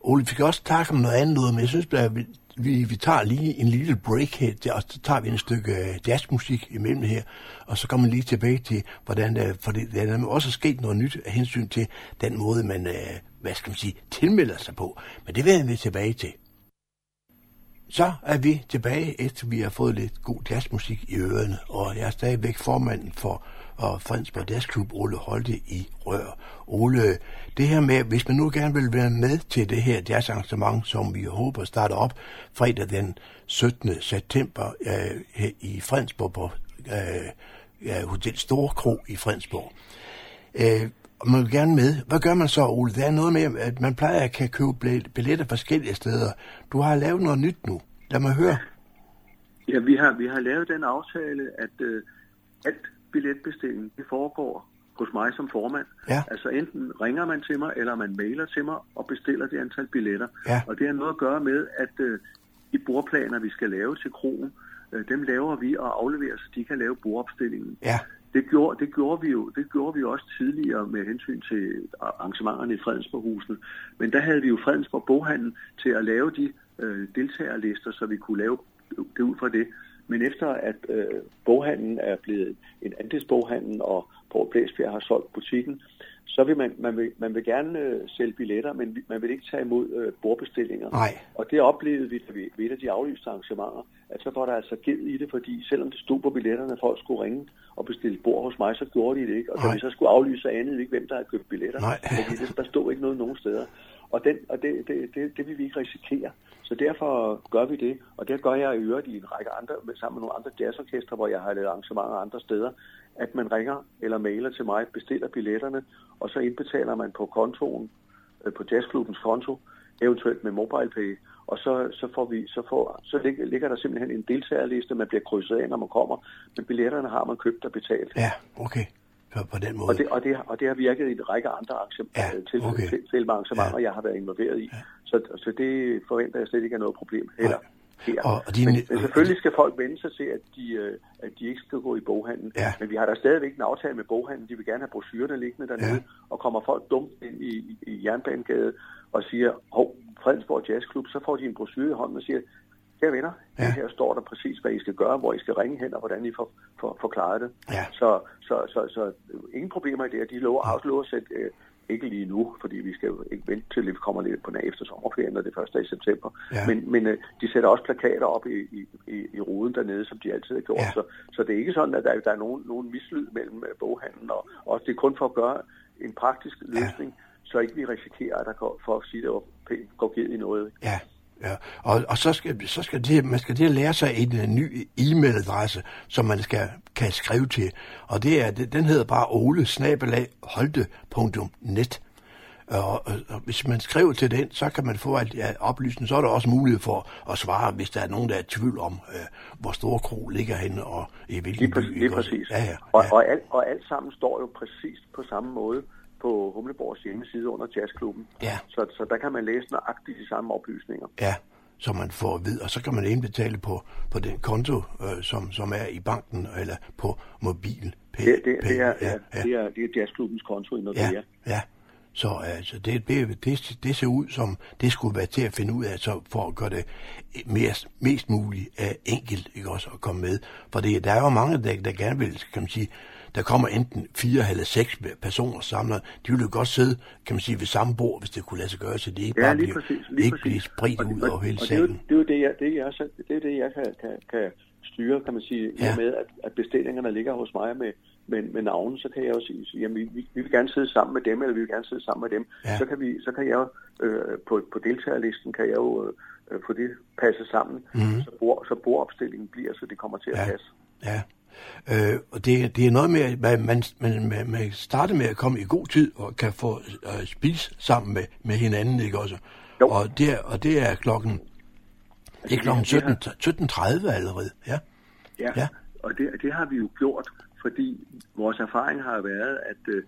Ole, vi kan også snakke om noget andet men jeg synes, at vi, vi, vi tager lige en lille break her, og så tager vi en stykke øh, jazzmusik imellem her, og så kommer vi lige tilbage til, hvordan, øh, for det, der er også sket noget nyt af hensyn til den måde, man, øh, hvad skal man sige, tilmelder sig på. Men det vender vi tilbage til. Så er vi tilbage, efter vi har fået lidt god jazzmusik i ørerne, og jeg er stadigvæk formanden for og Fredensborg Jazzklub, Ole Holte i Rør. Ole, det her med, hvis man nu gerne vil være med til det her jazzarrangement, som vi håber starter op fredag den 17. september øh, i Fredensborg på øh, ja, Hotel Store Kro i Fredensborg. Øh, og man vil gerne med. Hvad gør man så, Ole? Der er noget med, at man plejer at kan købe bil- billetter forskellige steder. Du har lavet noget nyt nu. Lad mig høre. Ja, vi har, vi har lavet den aftale, at øh, alt billetbestilling, det foregår hos mig som formand. Ja. Altså enten ringer man til mig, eller man mailer til mig og bestiller det antal billetter. Ja. Og det har noget at gøre med, at øh, de bordplaner, vi skal lave til krogen, øh, dem laver vi og afleverer, så de kan lave bordopstillingen. Ja, det gjorde, det gjorde vi jo det gjorde vi jo også tidligere med hensyn til arrangementerne i Fredensborghusene. Men der havde vi jo Fredensborg Boghandel til at lave de øh, deltagerlister, så vi kunne lave det ud fra det. Men efter at øh, boghandlen er blevet en andelsboghandel, og Poul Blæsbjerg har solgt butikken, så vil man, man, vil, man vil gerne øh, sælge billetter, men man vil ikke tage imod øh, bordbestillinger. Nej. Og det oplevede vi, da vi ved et af de aflyste arrangementer, at så var der altså ged i det, fordi selvom det stod på billetterne, at folk skulle ringe og bestille bord hos mig, så gjorde de det ikke. Og da Nej. vi så skulle aflyse, så anede vi ikke, hvem der havde købt billetter. Nej. Fordi det, der stod ikke noget nogen steder. Og, den, og det, det, det, det vil vi ikke risikere. Så derfor gør vi det, og det gør jeg i øvrigt i en række andre, sammen med nogle andre jazzorkestre, hvor jeg har lavet arrangementer andre steder, at man ringer eller mailer til mig, bestiller billetterne, og så indbetaler man på kontoen, øh, på jazzklubbens konto, eventuelt med MobilePay, og så, så, får vi, så, får, så ligger, ligger der simpelthen en deltagerliste, man bliver krydset af, når man kommer, men billetterne har man købt og betalt. ja, okay. Så på den måde. Og det, og, det, og det har virket i en række andre arrangementer, Ja, ja, til, okay. til, til arrangementer, Ja. ja. jeg har været involveret i. Ja. Så, så det forventer jeg slet ikke er noget problem heller. Nej. Her. Og- og dine- men, men selvfølgelig skal folk vende sig til, at de, øh, at de ikke skal gå i boghandlen. Ja. Men vi har da stadigvæk en aftale med boghandlen. De vil gerne have brochurerne liggende dernede. Ja. Ja. Og kommer folk dumt ind i, i, i Jernbanegade og siger, hov, Fredensborg Jazzklub, så får de en brochure i hånden og siger, kære venner, ja. Ja. det her står der præcis, hvad I skal gøre, hvor I skal ringe hen, og hvordan I får, får, får klaret det. Ja. Så, så, så, så, ingen problemer i det, og de lover, lover at sætte, øh, ikke lige nu, fordi vi skal jo ikke vente til, vi kommer lidt på nær efter sommerferien, og det første i september. Ja. Men, men øh, de sætter også plakater op i, i, i, i ruden dernede, som de altid har gjort. Ja. Så, så det er ikke sådan, at der, der er nogen, nogen mislyd mellem øh, boghandlen og os. Det er kun for at gøre en praktisk løsning, så ikke vi risikerer, at der går, for at sige, var pænt, går givet i noget. Ja, ja. Og, og så skal, så skal det, man skal det lære sig en, en ny e-mailadresse, som man skal, kan skrive til. Og det er, den hedder bare ole holte.net. Og, og, og, hvis man skriver til den, så kan man få alt ja, oplysning. Så er der også mulighed for at svare, hvis der er nogen, der er i tvivl om, øh, hvor store kro ligger henne og i hvilken Lige, præcis, by. lige præcis. Ja, ja, Og, ja. og, alt, og alt sammen står jo præcis på samme måde på Humleborgs hjemmeside under Jazzklubben. Ja. Så, så der kan man læse nøjagtigt de samme oplysninger. Ja, som man får at vide, og så kan man indbetale på, på den konto, øh, som, som er i banken, eller på mobil. Pay, Det, det, pay, det, er, ja, ja, ja, det, er, det er Jazzklubbens konto i ja, Nordea. ja. Så altså, det, det, det, det ser ud som, det skulle være til at finde ud af, så for at gøre det mest, mest muligt uh, enkelt ikke også at komme med. For det, der er jo mange, der, der gerne vil, kan man sige, der kommer enten fire eller seks personer samlet. De vil jo godt sidde, kan man sige, ved samme bord, hvis det kunne lade sig gøre, så de ikke Ja, bare lige præcis. Lige ikke præcis. bliver spredt ud over hele og er salen. Det er jo det, jeg, det, jeg, det, er det, jeg kan, kan, kan styre, kan man sige, ja. Med, at, at bestillingerne ligger hos mig med, med, med navnen, så kan jeg jo sige, jamen, vi, vi, vi vil gerne sidde sammen med dem, eller vi vil gerne sidde sammen med dem. Ja. Så, kan vi, så kan jeg jo, øh, på, på deltagerlisten, kan jeg jo øh, få det passet sammen, mm. så, bord, så bordopstillingen bliver, så det kommer til at. Ja. passe. Ja. Øh, og det, det er noget med, at man, man, man, man, starter med at komme i god tid og kan få øh, spise sammen med, med hinanden, ikke også? Jo. Og det, er, og det er klokken, det er klokken det har- 17, 17.30 allerede, ja. Ja, Ja. og det, det har vi jo gjort, fordi vores erfaring har været, at øh,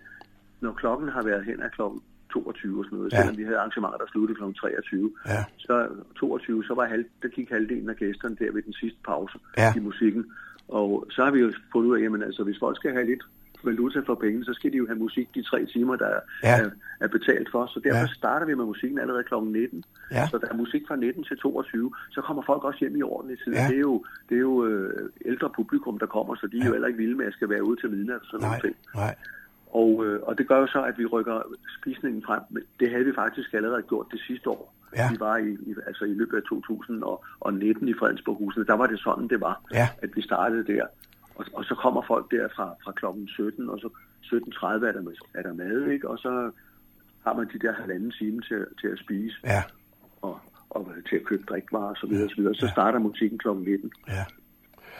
når klokken har været hen af klokken 22 og sådan noget, Ja. ja. selvom vi havde arrangementer, der sluttede klokken 23, Ja. så 22, så var halv, der gik halvdelen af gæsterne der ved den sidste pause Ja. i musikken. Og så har vi jo fundet ud af, jamen altså, hvis folk skal have lidt valuta for pengene, så skal de jo have musik de tre timer, der Ja. er, er betalt for. Så derfor Ja. ja. starter vi med musikken allerede kl. 19. Ja. Så der er musik fra 19 til 22. Så kommer folk også hjem i ordentlig tid. Ja. Det er jo, det er jo øh, ældre publikum, der kommer, så de er jo heller ikke vilde med, at skal være ude til midnat og sådan Nej, noget. nej. Og, øh, og det gør jo så, at vi rykker spisningen frem. Det havde vi faktisk allerede gjort det sidste år. Ja. Vi var i, i, altså i løbet af 2019 i Fredensborghusene. Der var det sådan, det var, Ja. at vi startede der. Og, og så kommer folk der fra, fra klokken 17, og så 17.30 er der, er der mad, ikke? Og så har man de der halvanden time til, til at spise Ja, og, og til at købe drikvarer og så videre, og så videre. Så starter musikken klokken 19. ja.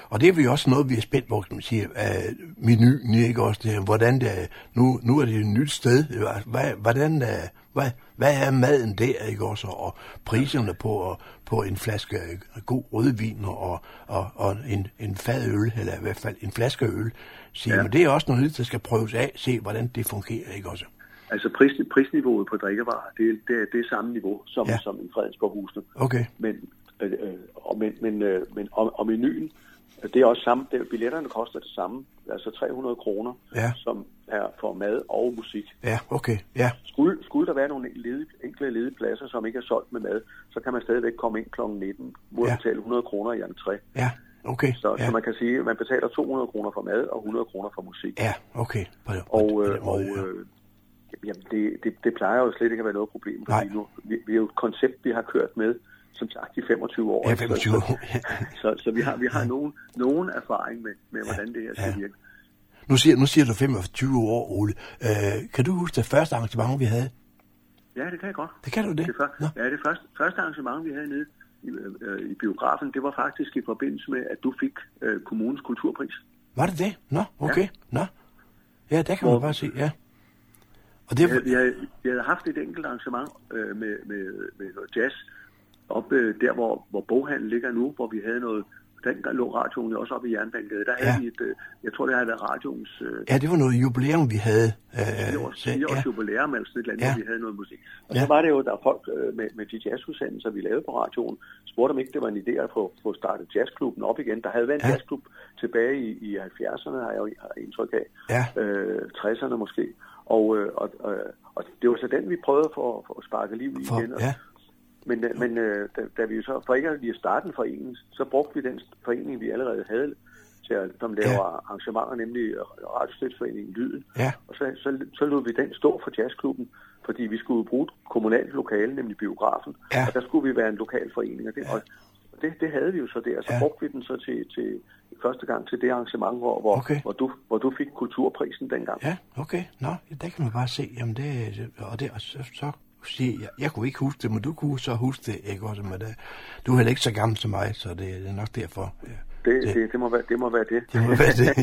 Og det er vi også noget, vi er spændt på, kan man sige, af menuen, ikke også det, hvordan det nu, nu er det et nyt sted, hvad, hvordan er, hvad, hvad er maden der, ikke også, og priserne på, på en flaske øh, god rødvin og, og, og en, en fad øl, eller i hvert fald en flaske øl, siger, ja. Men det er også noget, der skal prøves af, se hvordan det fungerer, ikke også? Altså pris, prisniveauet på drikkevarer, det, det, er- det samme niveau som, Ja. som i Fredensborghusene. Okay, Men, øh, øh, og, men, men, øh, men og, og menuen, øh, det er også samme. Det, billetterne koster det samme, altså 300 kroner, Ja. som er for mad og musik. ja, okay, ja, Skulle, skulle der være nogle ledige, enkle ledige pladser, som ikke er solgt med mad, så kan man stadigvæk komme ind kl. 19 mod Ja. at betale 100 kroner i entré. ja, okay, Så, ja, så man kan sige, at man betaler 200 kroner for mad og 100 kroner for musik. ja, okay, på, på, Og, på øh, og måde, ja. øh, jamen det, det, det plejer jo slet ikke at være noget problem, Nej. fordi nu, vi, vi er jo et koncept, vi har kørt med, som sagt, i 25 år. Ja, ikke? 25 Så, år. så, så vi har, vi har nogen, nogen erfaring med, med hvordan det her skal ja. virke. Nu siger, nu siger du 25 år, Ole. Øh, kan du huske det første arrangement, vi havde? Ja, det kan jeg godt. Det kan du det? Det, Nå. ja, det første, første arrangement, vi havde nede i, øh, i biografen, det var faktisk i forbindelse med, at du fik øh, kommunens kulturpris. Var det det? Nå, okay. Ja. Nå. Ja, der kan Hvor- man bare se, ja. Og det, Vi havde, vi havde, haft et enkelt arrangement øh, med, med, med jazz op øh, der, hvor, hvor boghandlen ligger nu, hvor vi havde noget, dengang lå radioen også oppe i Jernbanegade. Der havde Ja. vi et, øh, jeg tror det havde været radioens øh, ja, det var noget jubilæum, vi havde. Øh, fire års, så- fire års ja. jubilæum eller sådan et eller andet, Ja. hvor vi havde noget musik. Og Ja. så var det jo, der er folk øh, med, med de jazzudsendelser, vi lavede på radioen, spurgte om ikke det var en idé at få, få startet jazzklubben op igen. Der havde været en Ja. ja. jazzklub tilbage i, i 70'erne, har jeg jo har indtryk af. Ja. Øh, 60'erne måske. Og, øh, og, og, og det var så den, vi prøvede at få, få sparket liv i For, igen. Og, ja, Men, øh, men øh, da, da vi så, for ikke at lige starte en forening, så brugte vi den forening, vi allerede havde, til at, som laver ja. arrangementer, nemlig Radiostøtsforeningen Lyden. Ja. Og så, så, så lod vi den stå for jazzklubben, fordi vi skulle bruge et kommunalt lokale, nemlig biografen. Ja. Og der skulle vi være en lokal forening. Og det, ja. og det, det havde vi jo så der. Så Ja. brugte vi den så til, til første gang til det arrangement, hvor, hvor, Okay. hvor, du, hvor du fik kulturprisen dengang. Ja, okay. Nå, ja, der kan man bare se. Jamen, det, det- og det, og så, så sige, jeg, jeg kunne ikke huske det, men du kunne så huske det, ikke også? Men det, du er heller ikke så gammel som mig, så det, det er nok derfor. Ja. Det, det, det, det, må være, det må være det. Det må være det.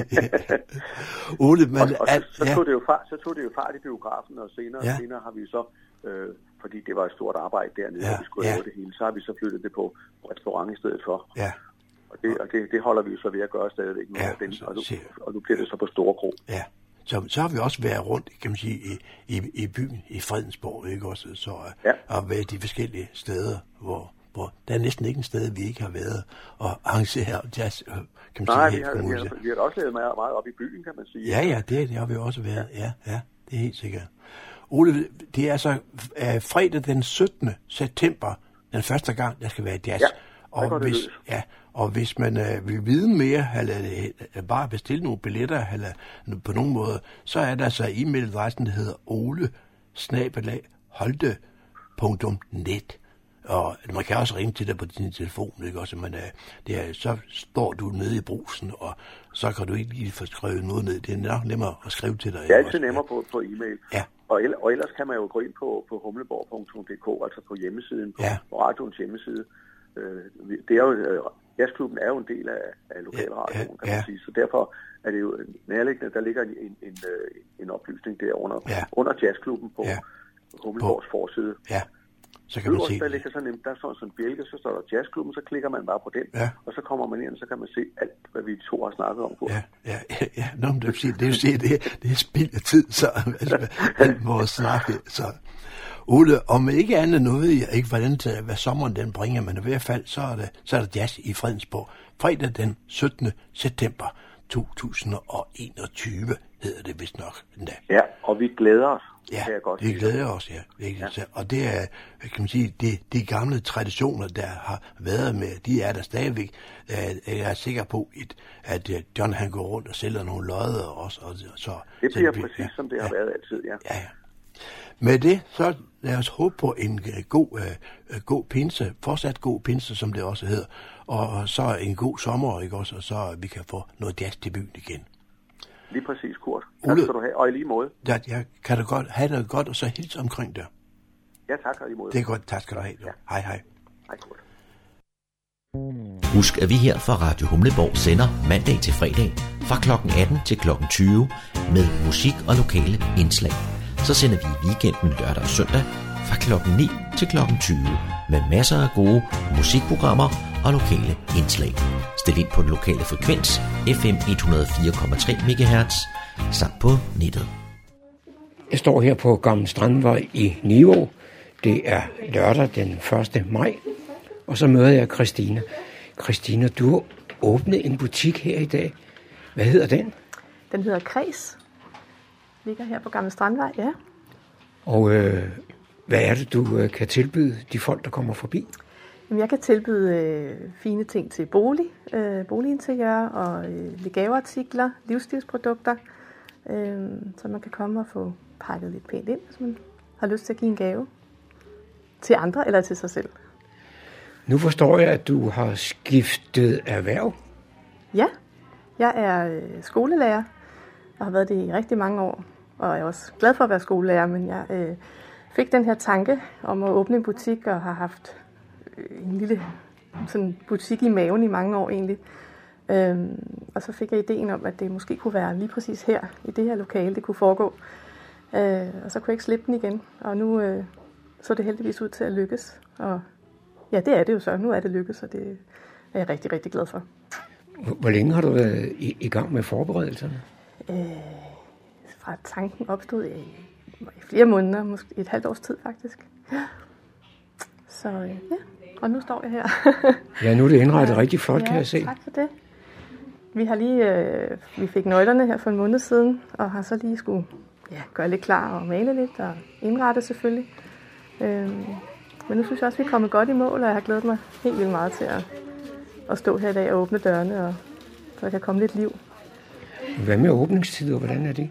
Ole, men... og, og så, så, tog det jo fart, så tog det jo fart i biografen, og senere, Ja. ja. senere har vi så, øh, fordi det var et stort arbejde dernede, Ja, ja. og vi skulle ja. lave det hele, så har vi så flyttet det på restaurant i stedet for. Ja, Og det, og det, det holder vi jo så ved at gøre stadigvæk nu, Ja, ja, den, og, nu, og nu bliver det så på Store Kro. ja. Så, så har vi også været rundt, kan man sige, i, i, i byen, i Fredensborg, ikke også? Så, Ja. Og været de forskellige steder, hvor, hvor der er næsten ikke en sted, vi ikke har været og arrangere jazz, øh, kan man Nej, sige, vi har, vi, har, vi har også lavet meget, meget op i byen, kan man sige. Ja, ja, det, det har vi også været. Ja, ja, det er helt sikkert. Ole, det er altså øh, fredag den 17. september, den første gang, der skal være jazz. Ja, og hvis, løs. ja, og hvis man øh, vil vide mere, eller øh, bare bestille nogle billetter, eller på nogen måde, så er der altså e-mailadressen, der hedder ole holte.net. Og man kan også ringe til dig på din telefon, ikke også? Men, øh, det er, så står du nede i brusen, og så kan du ikke lige få skrevet noget ned. Det er nok nemmere at skrive til dig. Det er altid også? nemmere på, på e-mail. Ja. Og, og ellers kan man jo gå ind på, på humleborg.dk, altså på hjemmesiden, på, Ja. på radioens hjemmeside. Øh, det er jo, øh, jazzklubben er jo en del af, af lokalradioen, Ja, kan ja. man sige. Så derfor er det jo nærliggende, der ligger en, en, en, øh, en oplysning der under, Ja. under jazzklubben på Ja. ja. Humleborgs forside. Ja, så kan man Øverst, se der ligger sådan en, der er sådan en bjælke, så står der jazzklubben, så klikker man bare på den, Ja. og så kommer man ind, og så kan man se alt, hvad vi to har snakket om. På. Ja, ja, ja, ja. Nå, men det vil sige, det, vil sige, det, det er spild af tid, så altså, alt vores snakke. Så. Ole, om ikke andet nu ved jeg ikke, hvordan det, hvad sommeren den bringer, men i hvert fald, så er, det, så er der jazz i Fredensborg. Fredag den 17. september 2021 hedder det vist nok endda. ja, og vi glæder os, Ja, godt vi glæder os, ja. Ikke? Ja. Og det er, kan man sige, de, de gamle traditioner, der har været med, de er der stadigvæk. Øh, Jeg er sikker på, at, at øh, John han går rundt og sælger nogle lodder også. Og, så, Det så bliver præcis, som det har ja, været altid, ja. Ja, ja. Med det, så lad os håbe på en øh, god, øh, god pinse, fortsat god pinse, som det også hedder, og så en god sommer, ikke også, og så vi kan få noget jazz til byen igen. Lige præcis, Kurt. Tak Ole- skal du have, og i lige måde. Jeg, jeg kan du godt have det godt, og så hils omkring det. Ja, tak, og i måde. Det er godt, tak skal du have. Ja. Hej, hej. Hej, Kurt. Husk, at vi her fra Radio Humleborg sender mandag til fredag fra kl. 18 til kl. 20 med musik og lokale indslag. Så sender vi i weekenden lørdag og søndag fra kl. 9 til kl. 20 med masser af gode musikprogrammer og lokale indslag. Stil ind på den lokale frekvens FM 104,3 MHz samt på nettet. Jeg står her på Gamle Strandvej i Niveau. Det er lørdag den 1. maj. Og så møder jeg Christina. Christina, du har åbnet en butik her i dag. Hvad hedder den? Den hedder Kreds. Ligger her på Gamle Strandvej, ja. Og øh, hvad er det, du øh, kan tilbyde de folk, der kommer forbi? Jamen, jeg kan tilbyde øh, fine ting til bolig, øh, boliginteriør og øh, lidt gaveartikler, livsstilsprodukter, øh, så man kan komme og få pakket lidt pænt ind, hvis man har lyst til at give en gave til andre eller til sig selv. Nu forstår jeg, at du har skiftet erhverv. Ja, jeg er øh, skolelærer og har været det i rigtig mange år, og er også glad for at være skolelærer, men jeg øh, fik den her tanke om at åbne en butik og har haft øh, en lille sådan butik i maven i mange år egentlig. Øhm, og så fik jeg ideen om, at det måske kunne være lige præcis her, i det her lokale, det kunne foregå. Øh, og så kunne jeg ikke slippe den igen, og nu øh, så det heldigvis ud til at lykkes. Og ja, det er det jo så. Nu er det lykkes, og det er jeg rigtig, rigtig glad for. Hvor længe har du været i, i gang med forberedelserne? Fra tanken opstod i, i flere måneder, måske et halvt års tid faktisk. Ja. Så øh, ja, og nu står jeg her. Ja, nu er det indrettet rigtig flot, kan ja, jeg se. tak for det. Vi har lige, øh, vi fik nøglerne her for en måned siden, og har så lige skulle ja, gøre lidt klar og male lidt og indrette selvfølgelig. Øhm, Men nu synes jeg også, vi er kommet godt i mål, og jeg har glædet mig helt vildt meget til at, at stå her i dag og åbne dørene, og så der kan komme lidt liv. Hvad med åbningstider? Hvordan er det?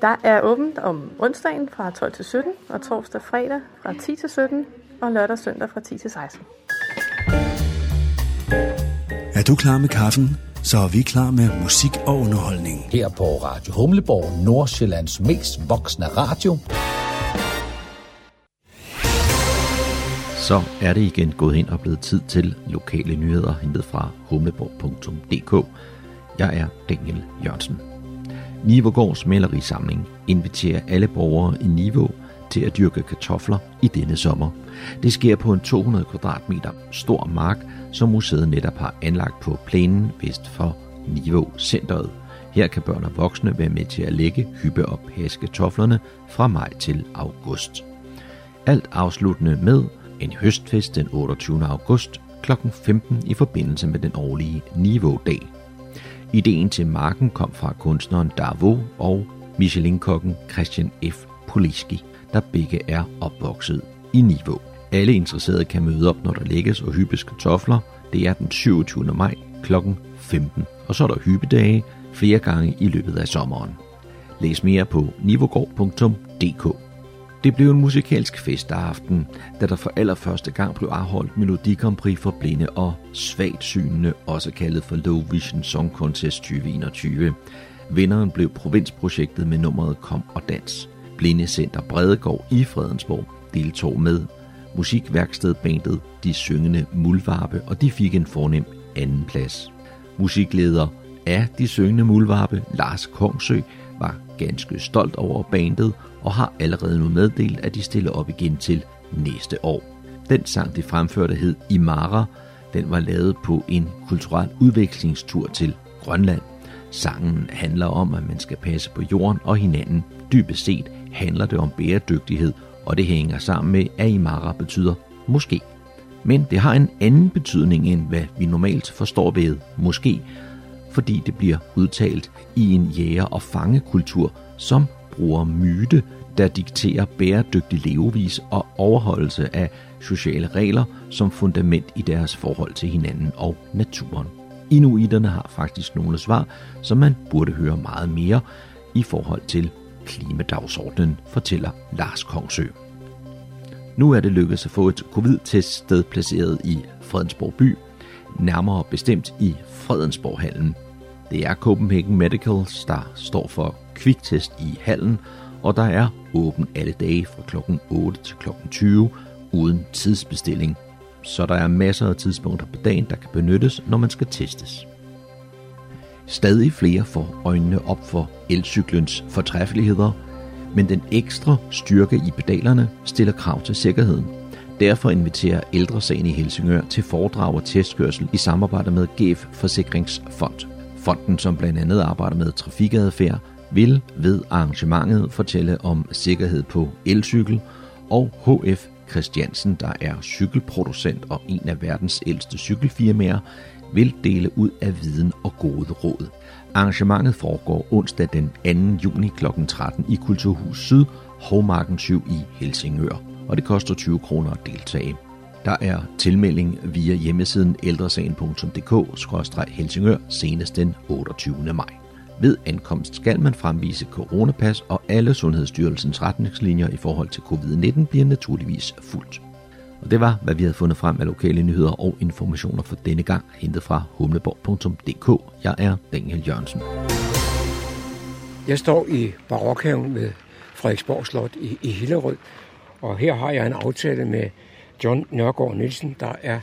Der er åbent om onsdagen fra 12 til 17, og torsdag og fredag fra 10 til 17, og lørdag og søndag fra 10 til 16. Er du klar med kaffen? Så er vi klar med musik og underholdning. Her på Radio Humleborg, Nordsjællands mest voksne radio. Så er det igen gået hen og blevet tid til lokale nyheder hentet fra humleborg.dk. Jeg er Daniel Jørgensen. Nivegårds malerisamling inviterer alle borgere i Niveau til at dyrke kartofler i denne sommer. Det sker på en 200 kvadratmeter stor mark, som museet netop har anlagt på plænen vest for Niveau Centeret. Her kan børn og voksne være med til at lægge, hyppe og passe kartoflerne fra maj til august. Alt afsluttende med en høstfest den 28. august kl. 15 i forbindelse med den årlige Niveau-dag. Ideen til marken kom fra kunstneren Darvo og Michelin-kokken Christian F. Poliski, der begge er opvokset i Niveau. Alle interesserede kan møde op, når der lægges og hyppes kartofler. Det er den 27. maj kl. 15. Og så er der hyppedage flere gange i løbet af sommeren. Læs mere på nivogård.dk. Det blev en musikalsk festaften, da der for allerførste gang blev afholdt Melodi Grand Prix for blinde og svagt synende, også kaldet for Low Vision Song Contest 2021. Vinderen blev provinsprojektet med nummeret Kom og Dans. Blindecenter Bredegård i Fredensborg deltog med musikværkstedbandet De Syngende Muldvarpe, og de fik en fornem anden plads. Musikleder af De Syngende Muldvarpe, Lars Kongsø, var ganske stolt over bandet og har allerede nu meddelt, at de stiller op igen til næste år. Den sang, de fremførte, hed Imara. Den var lavet på en kulturel udvekslingstur til Grønland. Sangen handler om, at man skal passe på jorden og hinanden. Dybest set handler det om bæredygtighed, og det hænger sammen med, at Imara betyder måske. Men det har en anden betydning, end hvad vi normalt forstår ved måske, fordi det bliver udtalt i en jæger- og fangekultur, som bruger myte, der dikterer bæredygtig levevis og overholdelse af sociale regler som fundament i deres forhold til hinanden og naturen. Inuiterne har faktisk nogle svar, som man burde høre meget mere i forhold til klimadagsordenen, fortæller Lars Kongsø. Nu er det lykkedes at få et covid-teststed placeret i Fredensborg by, nærmere bestemt i Fredensborghallen. Det er Copenhagen Medicals, der står for kviktest i hallen, og der er åben alle dage fra kl. 8 til kl. 20 uden tidsbestilling. Så der er masser af tidspunkter på dagen, der kan benyttes, når man skal testes. Stadig flere får øjnene op for elcyklens fortræffeligheder, men den ekstra styrke i pedalerne stiller krav til sikkerheden. Derfor inviterer Ældresagen i Helsingør til foredrag og testkørsel i samarbejde med GF Forsikringsfond. Fonden, som blandt andet arbejder med trafikadfærd, vil ved arrangementet fortælle om sikkerhed på elcykel, og HF Christiansen, der er cykelproducent og en af verdens ældste cykelfirmaer, vil dele ud af viden og gode råd. Arrangementet foregår onsdag den 2. juni kl. 13 i Kulturhus Syd, Hovmarken 7 i Helsingør, og det koster 20 kroner at deltage. Der er tilmelding via hjemmesiden ældresagen.dk-helsingør senest den 28. maj. Ved ankomst skal man fremvise coronapas, og alle Sundhedsstyrelsens retningslinjer i forhold til covid-19 bliver naturligvis fuldt. Og det var, hvad vi havde fundet frem af lokale nyheder og informationer for denne gang, hentet fra humleborg.dk. Jeg er Daniel Jørgensen. Jeg står i barokhaven ved Frederiksborg Slot i, i Hillerød, og her har jeg en aftale med John Nørgaard Nielsen, der er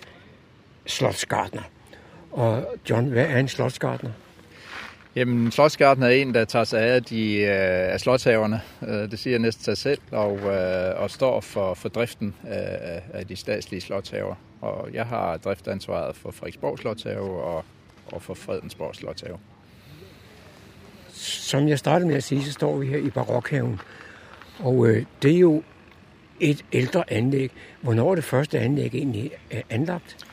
slotsgartner. Og John, hvad er en slotsgartner? Jamen, slotsgarten er en, der tager sig af, de, øh, af slotshaverne. Øh, det siger næsten sig selv, og, øh, og står for, for driften af, af de statslige slotshaver. Og jeg har driftansvaret for Frederiksborg Slotshave og, og for Fredensborg Slotshave. Som jeg startede med at sige, så står vi her i barokhaven. Og øh, det er jo et ældre anlæg. Hvornår er det første anlæg egentlig øh, anlagt?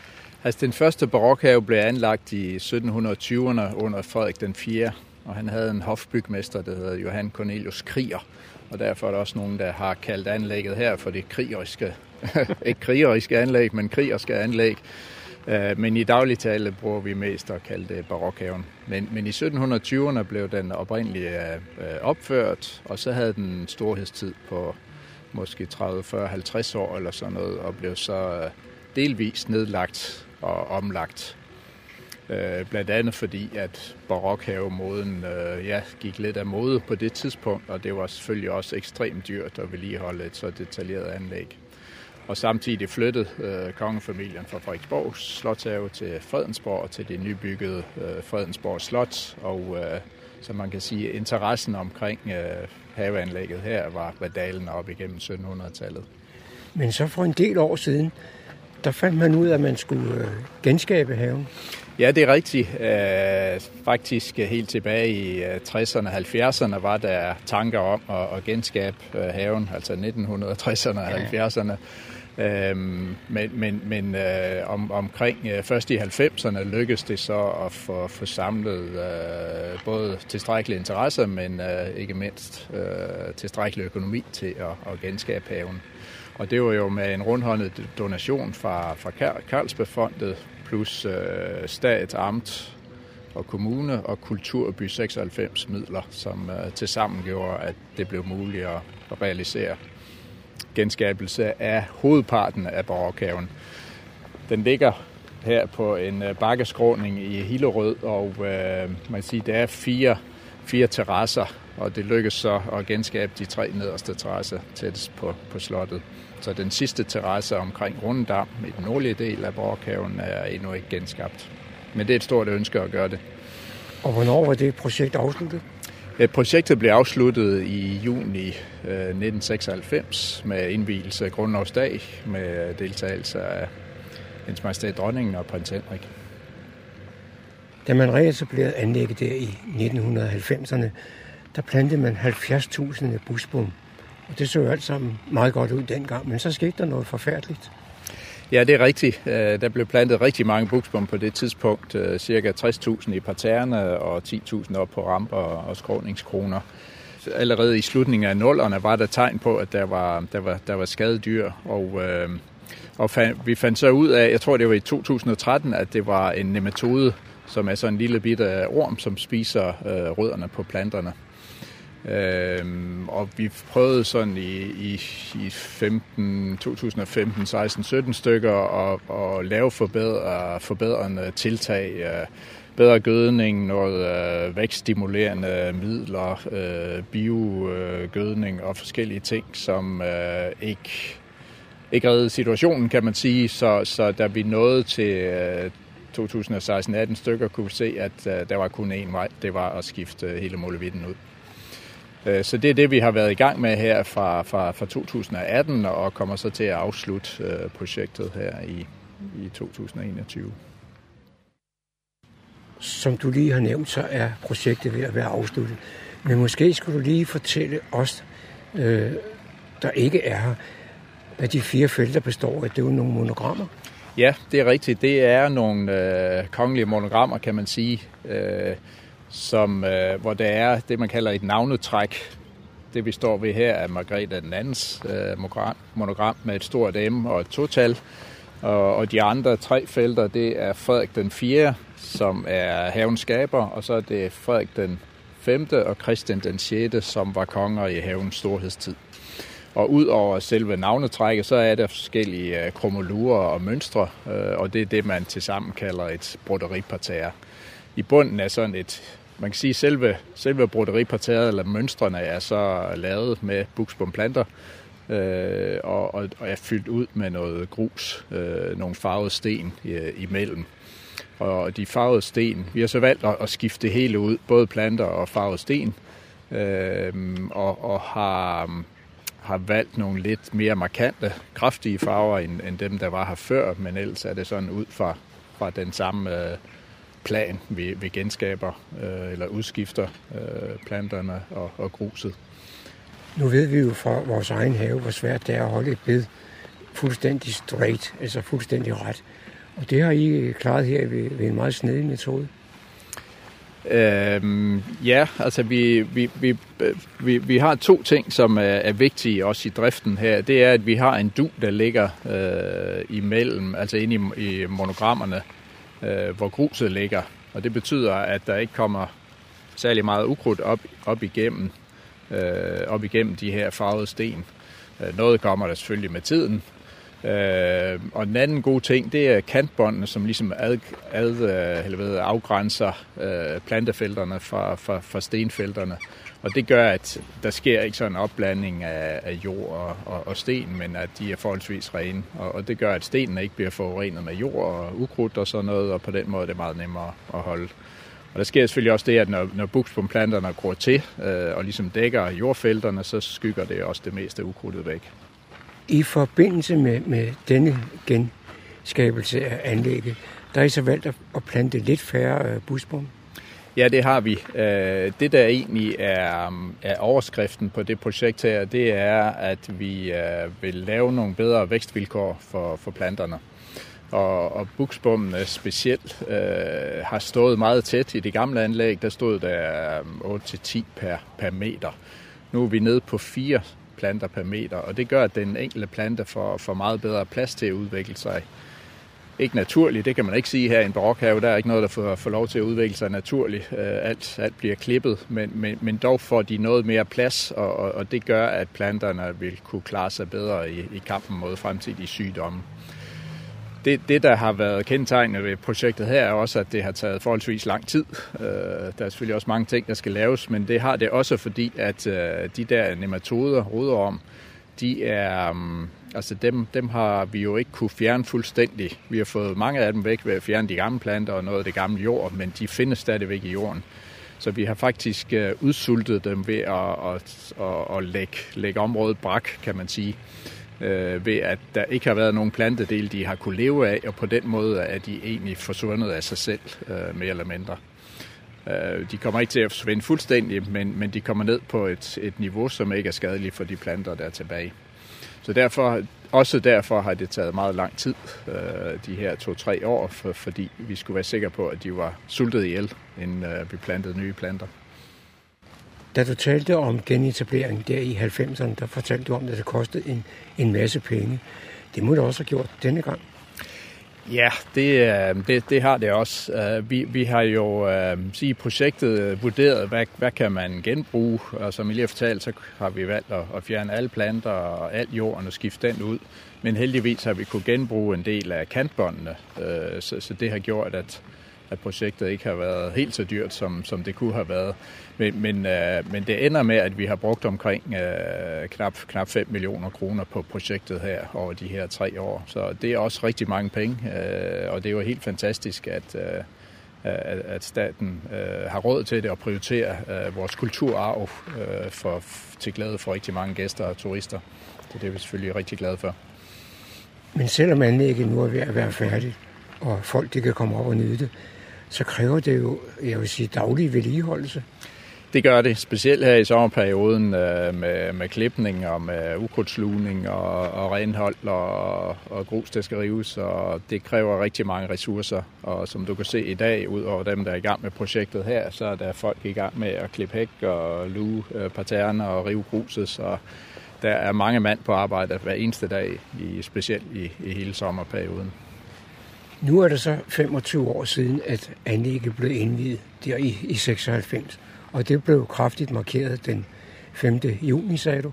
Altså, den første barokhave blev anlagt i 1720'erne under Frederik den 4., og han havde en hofbygmester, der hedder Johan Cornelius Krier, og derfor er der også nogen, der har kaldt anlægget her for det krigeriske ikke krigeriske anlæg, men krigerske anlæg. Øh, men i daglig tale bruger vi mest at kalde det barokhaven. Men, men i 1720'erne blev den oprindeligt øh, opført, og så havde den storhedstid på måske 30, 40, 50 år eller sådan noget, og blev så øh, delvist nedlagt og omlagt. Øh, blandt andet fordi, at barokhavemoden øh, ja, gik lidt af mode på det tidspunkt, og det var selvfølgelig også ekstremt dyrt at vedligeholde et så detaljeret anlæg. Og samtidig flyttede øh, kongefamilien fra Frederiksborg Slotshave til Fredensborg, til det nybyggede øh, Fredensborg Slot, og øh, så man kan sige, interessen omkring øh, haveanlægget her var, var dalen op igennem 1700-tallet. Men så for en del år siden, der fandt man ud af, at man skulle øh, genskabe haven. Ja, det er rigtigt. Øh, faktisk helt tilbage i 60'erne og 70'erne var der tanker om at, at genskabe øh, haven, altså 1960'erne og 70'erne. Øhm, men men, men øh, om, omkring øh, først i 90'erne lykkedes det så at få, få samlet øh, både tilstrækkelige interesser, men øh, ikke mindst øh, tilstrækkelig økonomi til at, at genskabe haven. Og det var jo med en rundhåndet donation fra, fra Carlsbergfondet, plus øh, stat, amt og kommune og Kulturby 96 midler, som øh, tilsammen gjorde, at det blev muligt at, at realisere genskabelse af hovedparten af borgerkaven. Den ligger her på en øh, bakkeskråning i Hillerød, og øh, man kan sige, der er fire, fire terrasser, og det lykkedes så at genskabe de tre nederste terrasser tættest på, på slottet. Så den sidste terrasse omkring Rundendam i den nordlige del af Borghaven er endnu ikke genskabt. Men det er et stort ønske at gøre det. Og hvornår var det projekt afsluttet? Projektet blev afsluttet i juni 1996 med indvielse af Grundlovsdag med deltagelse af Hendes Majestæt Dronningen og prins Henrik. Da man reetablerede anlægget der i 1990'erne, der plantede man 70.000 busbom. Og det så jo alt sammen meget godt ud dengang, men så skete der noget forfærdeligt. Ja, det er rigtigt. Øh, der blev plantet rigtig mange buksbom på det tidspunkt. Øh, cirka 60.000 i parterne og 10.000 op på ramper og skråningskroner. Allerede i slutningen af nullerne var der tegn på, at der var, der var, der var skadedyr, og, øh, og fand, vi fandt så ud af, jeg tror det var i 2013, at det var en nematode, som er sådan en lille bitte orm, som spiser øh, rødderne på planterne. Øhm, og vi prøvede sådan i, i, i 15, 2015, 16, 17 stykker at, at lave forbedre, forbedrende tiltag, øh, bedre gødning, noget øh, vækststimulerende midler, øh, biogødning og forskellige ting, som øh, ikke, ikke redde situationen, kan man sige. Så, så da vi nåede til øh, 2016-18 stykker, kunne vi se, at øh, der var kun én vej, det var at skifte hele målevitten ud. Øh, så det er det, vi har været i gang med her fra, fra, fra 2018, og kommer så til at afslutte øh, projektet her i, i 2021. Som du lige har nævnt, så er projektet ved at være afsluttet. Men måske skulle du lige fortælle os, øh, der ikke er her, hvad de fire felter består af. Det er jo nogle monogrammer. Ja, det er rigtigt. Det er nogle øh, kongelige monogrammer, kan man sige. Øh, som, øh, hvor der er det, man kalder et navnetræk. Det vi står ved her er Margrethe den andens øh, monogram med et stort M og et total. Og, og de andre tre felter, det er Frederik den 4., som er havens skaber, og så er det Frederik den 5. og Christian den 6., som var konger i havens storhedstid. Og ud over selve navnetrækket, så er der forskellige øh, kromolurer og mønstre, øh, og det er det, man til sammen kalder et broderiparterre. I bunden er sådan et man kan sige, at selve, selve broderiparteret eller mønstrene er så lavet med buksbomplanter øh, og, og, og er fyldt ud med noget grus, øh, nogle farvede sten øh, imellem. Og de farvede sten, vi har så valgt at, at skifte det hele ud, både planter og farvede sten, øh, og, og har, har valgt nogle lidt mere markante, kraftige farver end, end dem, der var her før, men ellers er det sådan ud fra, fra den samme øh, plan, vi, vi genskaber øh, eller udskifter øh, planterne og, og gruset. Nu ved vi jo fra vores egen have, hvor svært det er at holde et bed fuldstændig straight, altså fuldstændig ret. Og det har I klaret her ved, ved en meget snedig metode. Øhm, ja, altså vi, vi, vi, vi, vi har to ting, som er, er vigtige også i driften her. Det er, at vi har en du, der ligger øh, imellem, altså inde i, i monogrammerne, øh, hvor gruset ligger. Og det betyder, at der ikke kommer særlig meget ukrudt op, op, igennem, øh, op igennem de her farvede sten. Øh, noget kommer der selvfølgelig med tiden, Øh, og en anden god ting, det er kantbåndene, som ligesom ad, ad, øh, eller ved, afgrænser øh, plantefelterne fra, fra, fra stenfelterne. Og det gør, at der sker ikke sådan en opblanding af, af jord og, og, og sten, men at de er forholdsvis rene. Og, og det gør, at stenene ikke bliver forurenet med jord og ukrudt og sådan noget, og på den måde er det meget nemmere at holde. Og der sker selvfølgelig også det, at når, når buksbomplanterne gror til øh, og ligesom dækker jordfelterne, så skygger det også det meste ukrudtet væk. I forbindelse med, med denne genskabelse af anlægget, der er I så valgt at plante lidt færre øh, busbom? Ja, det har vi. Øh, det, der egentlig er, er overskriften på det projekt her, det er, at vi øh, vil lave nogle bedre vækstvilkår for, for planterne. Og, og buksbommene specielt øh, har stået meget tæt i det gamle anlæg. Der stod der øh, 8-10 per, per meter. Nu er vi nede på 4 planter per meter, og det gør, at den enkelte plante får, får meget bedre plads til at udvikle sig. Ikke naturligt, det kan man ikke sige her i en barokhave. Der er ikke noget, der får, får lov til at udvikle sig naturligt. Øh, alt, alt bliver klippet, men, men, men dog får de noget mere plads, og, og, og det gør, at planterne vil kunne klare sig bedre i, i kampen mod fremtidige sygdomme det, det, der har været kendetegnende ved projektet her, er også, at det har taget forholdsvis lang tid. Øh, der er selvfølgelig også mange ting, der skal laves, men det har det også, fordi at øh, de der nematoder, roderorm, de er, um, altså dem, dem har vi jo ikke kunne fjerne fuldstændig. Vi har fået mange af dem væk ved at fjerne de gamle planter og noget af det gamle jord, men de findes stadigvæk i jorden. Så vi har faktisk uh, udsultet dem ved at, at, at, at lægge, lægge området brak, kan man sige øh, ved at der ikke har været nogen plantedel, de har kunne leve af, og på den måde er de egentlig forsvundet af sig selv, øh, mere eller mindre. Øh, de kommer ikke til at forsvinde fuldstændig, men, men de kommer ned på et, et niveau, som ikke er skadeligt for de planter, der er tilbage. Så derfor, også derfor har det taget meget lang tid, øh, de her to-tre år, for, fordi vi skulle være sikre på, at de var sultet ihjel, inden øh, vi plantede nye planter. Da du talte om genetablering der i 90'erne, der fortalte du om, at det kostede en, en masse penge. Det må du også have gjort denne gang. Ja, det, øh, det, det har det også. Øh, vi, vi har jo øh, i sige, projektet vurderet, hvad, hvad kan man genbruge. Og som I lige har fortalt, så har vi valgt at, at fjerne alle planter og al jorden og skifte den ud. Men heldigvis har vi kunne genbruge en del af kantbåndene, så, så det har gjort, at, at projektet ikke har været helt så dyrt, som, som det kunne have været. Men, men, øh, men det ender med, at vi har brugt omkring øh, knap, knap 5 millioner kroner på projektet her over de her tre år. Så det er også rigtig mange penge, øh, og det er jo helt fantastisk, at, øh, at staten øh, har råd til det og prioriterer øh, vores kulturarv øh, for, til glæde for rigtig mange gæster og turister. Så det er vi selvfølgelig rigtig glade for. Men selvom anlægget nu er ved at være færdigt, og folk de kan komme op og nyde det, så kræver det jo, jeg vil sige, daglig vedligeholdelse. Det gør det, specielt her i sommerperioden øh, med, med klipning og med ukrudtslugning og, og renhold og, og grus, der skal rives, og det kræver rigtig mange ressourcer. Og som du kan se i dag, ud over dem, der er i gang med projektet her, så er der folk i gang med at klippe hæk og luge øh, parterner og rive gruset, så der er mange mand på arbejde hver eneste dag, i, specielt i, i hele sommerperioden. Nu er det så 25 år siden, at anlægget blev indvidet der i, i 96. Og det blev kraftigt markeret den 5. juni, sagde du.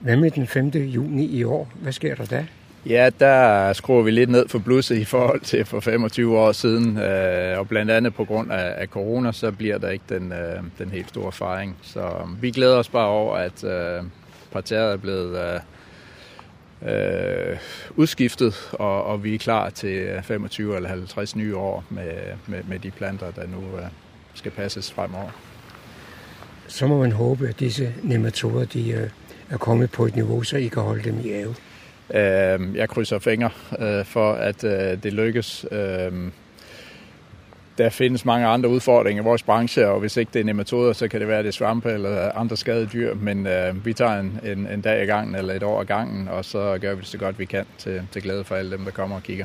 Hvad med den 5. juni i år? Hvad sker der da? Ja, der skruer vi lidt ned for blusset i forhold til for 25 år siden. Øh, og blandt andet på grund af, corona, så bliver der ikke den, øh, den helt store fejring. Så øh, vi glæder os bare over, at øh, partiet er blevet øh, udskiftet, og, og vi er klar til 25 eller 50 nye år med, med, med de planter, der nu øh, skal passes fremover. Så må man håbe, at disse nematoder de, øh, er kommet på et niveau, så I kan holde dem i ave. Øh, jeg krydser fingre øh, for, at øh, det lykkes. Øh, der findes mange andre udfordringer i vores branche, og hvis ikke det er nematoder, så kan det være det svampe eller andre skadede dyr, men øh, vi tager en, en, en dag i gangen eller et år i gangen, og så gør vi det så godt vi kan til, til glæde for alle dem, der kommer og kigger.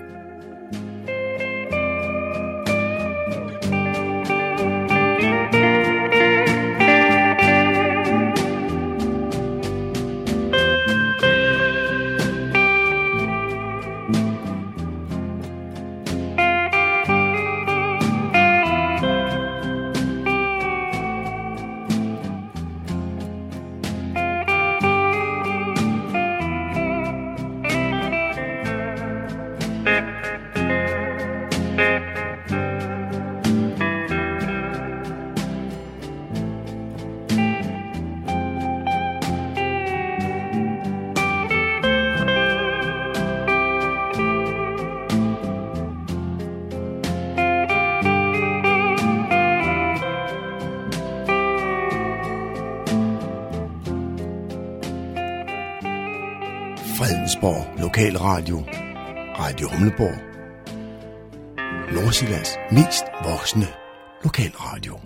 Radio Humleborg, Nordsjællands mest voksne lokalradio.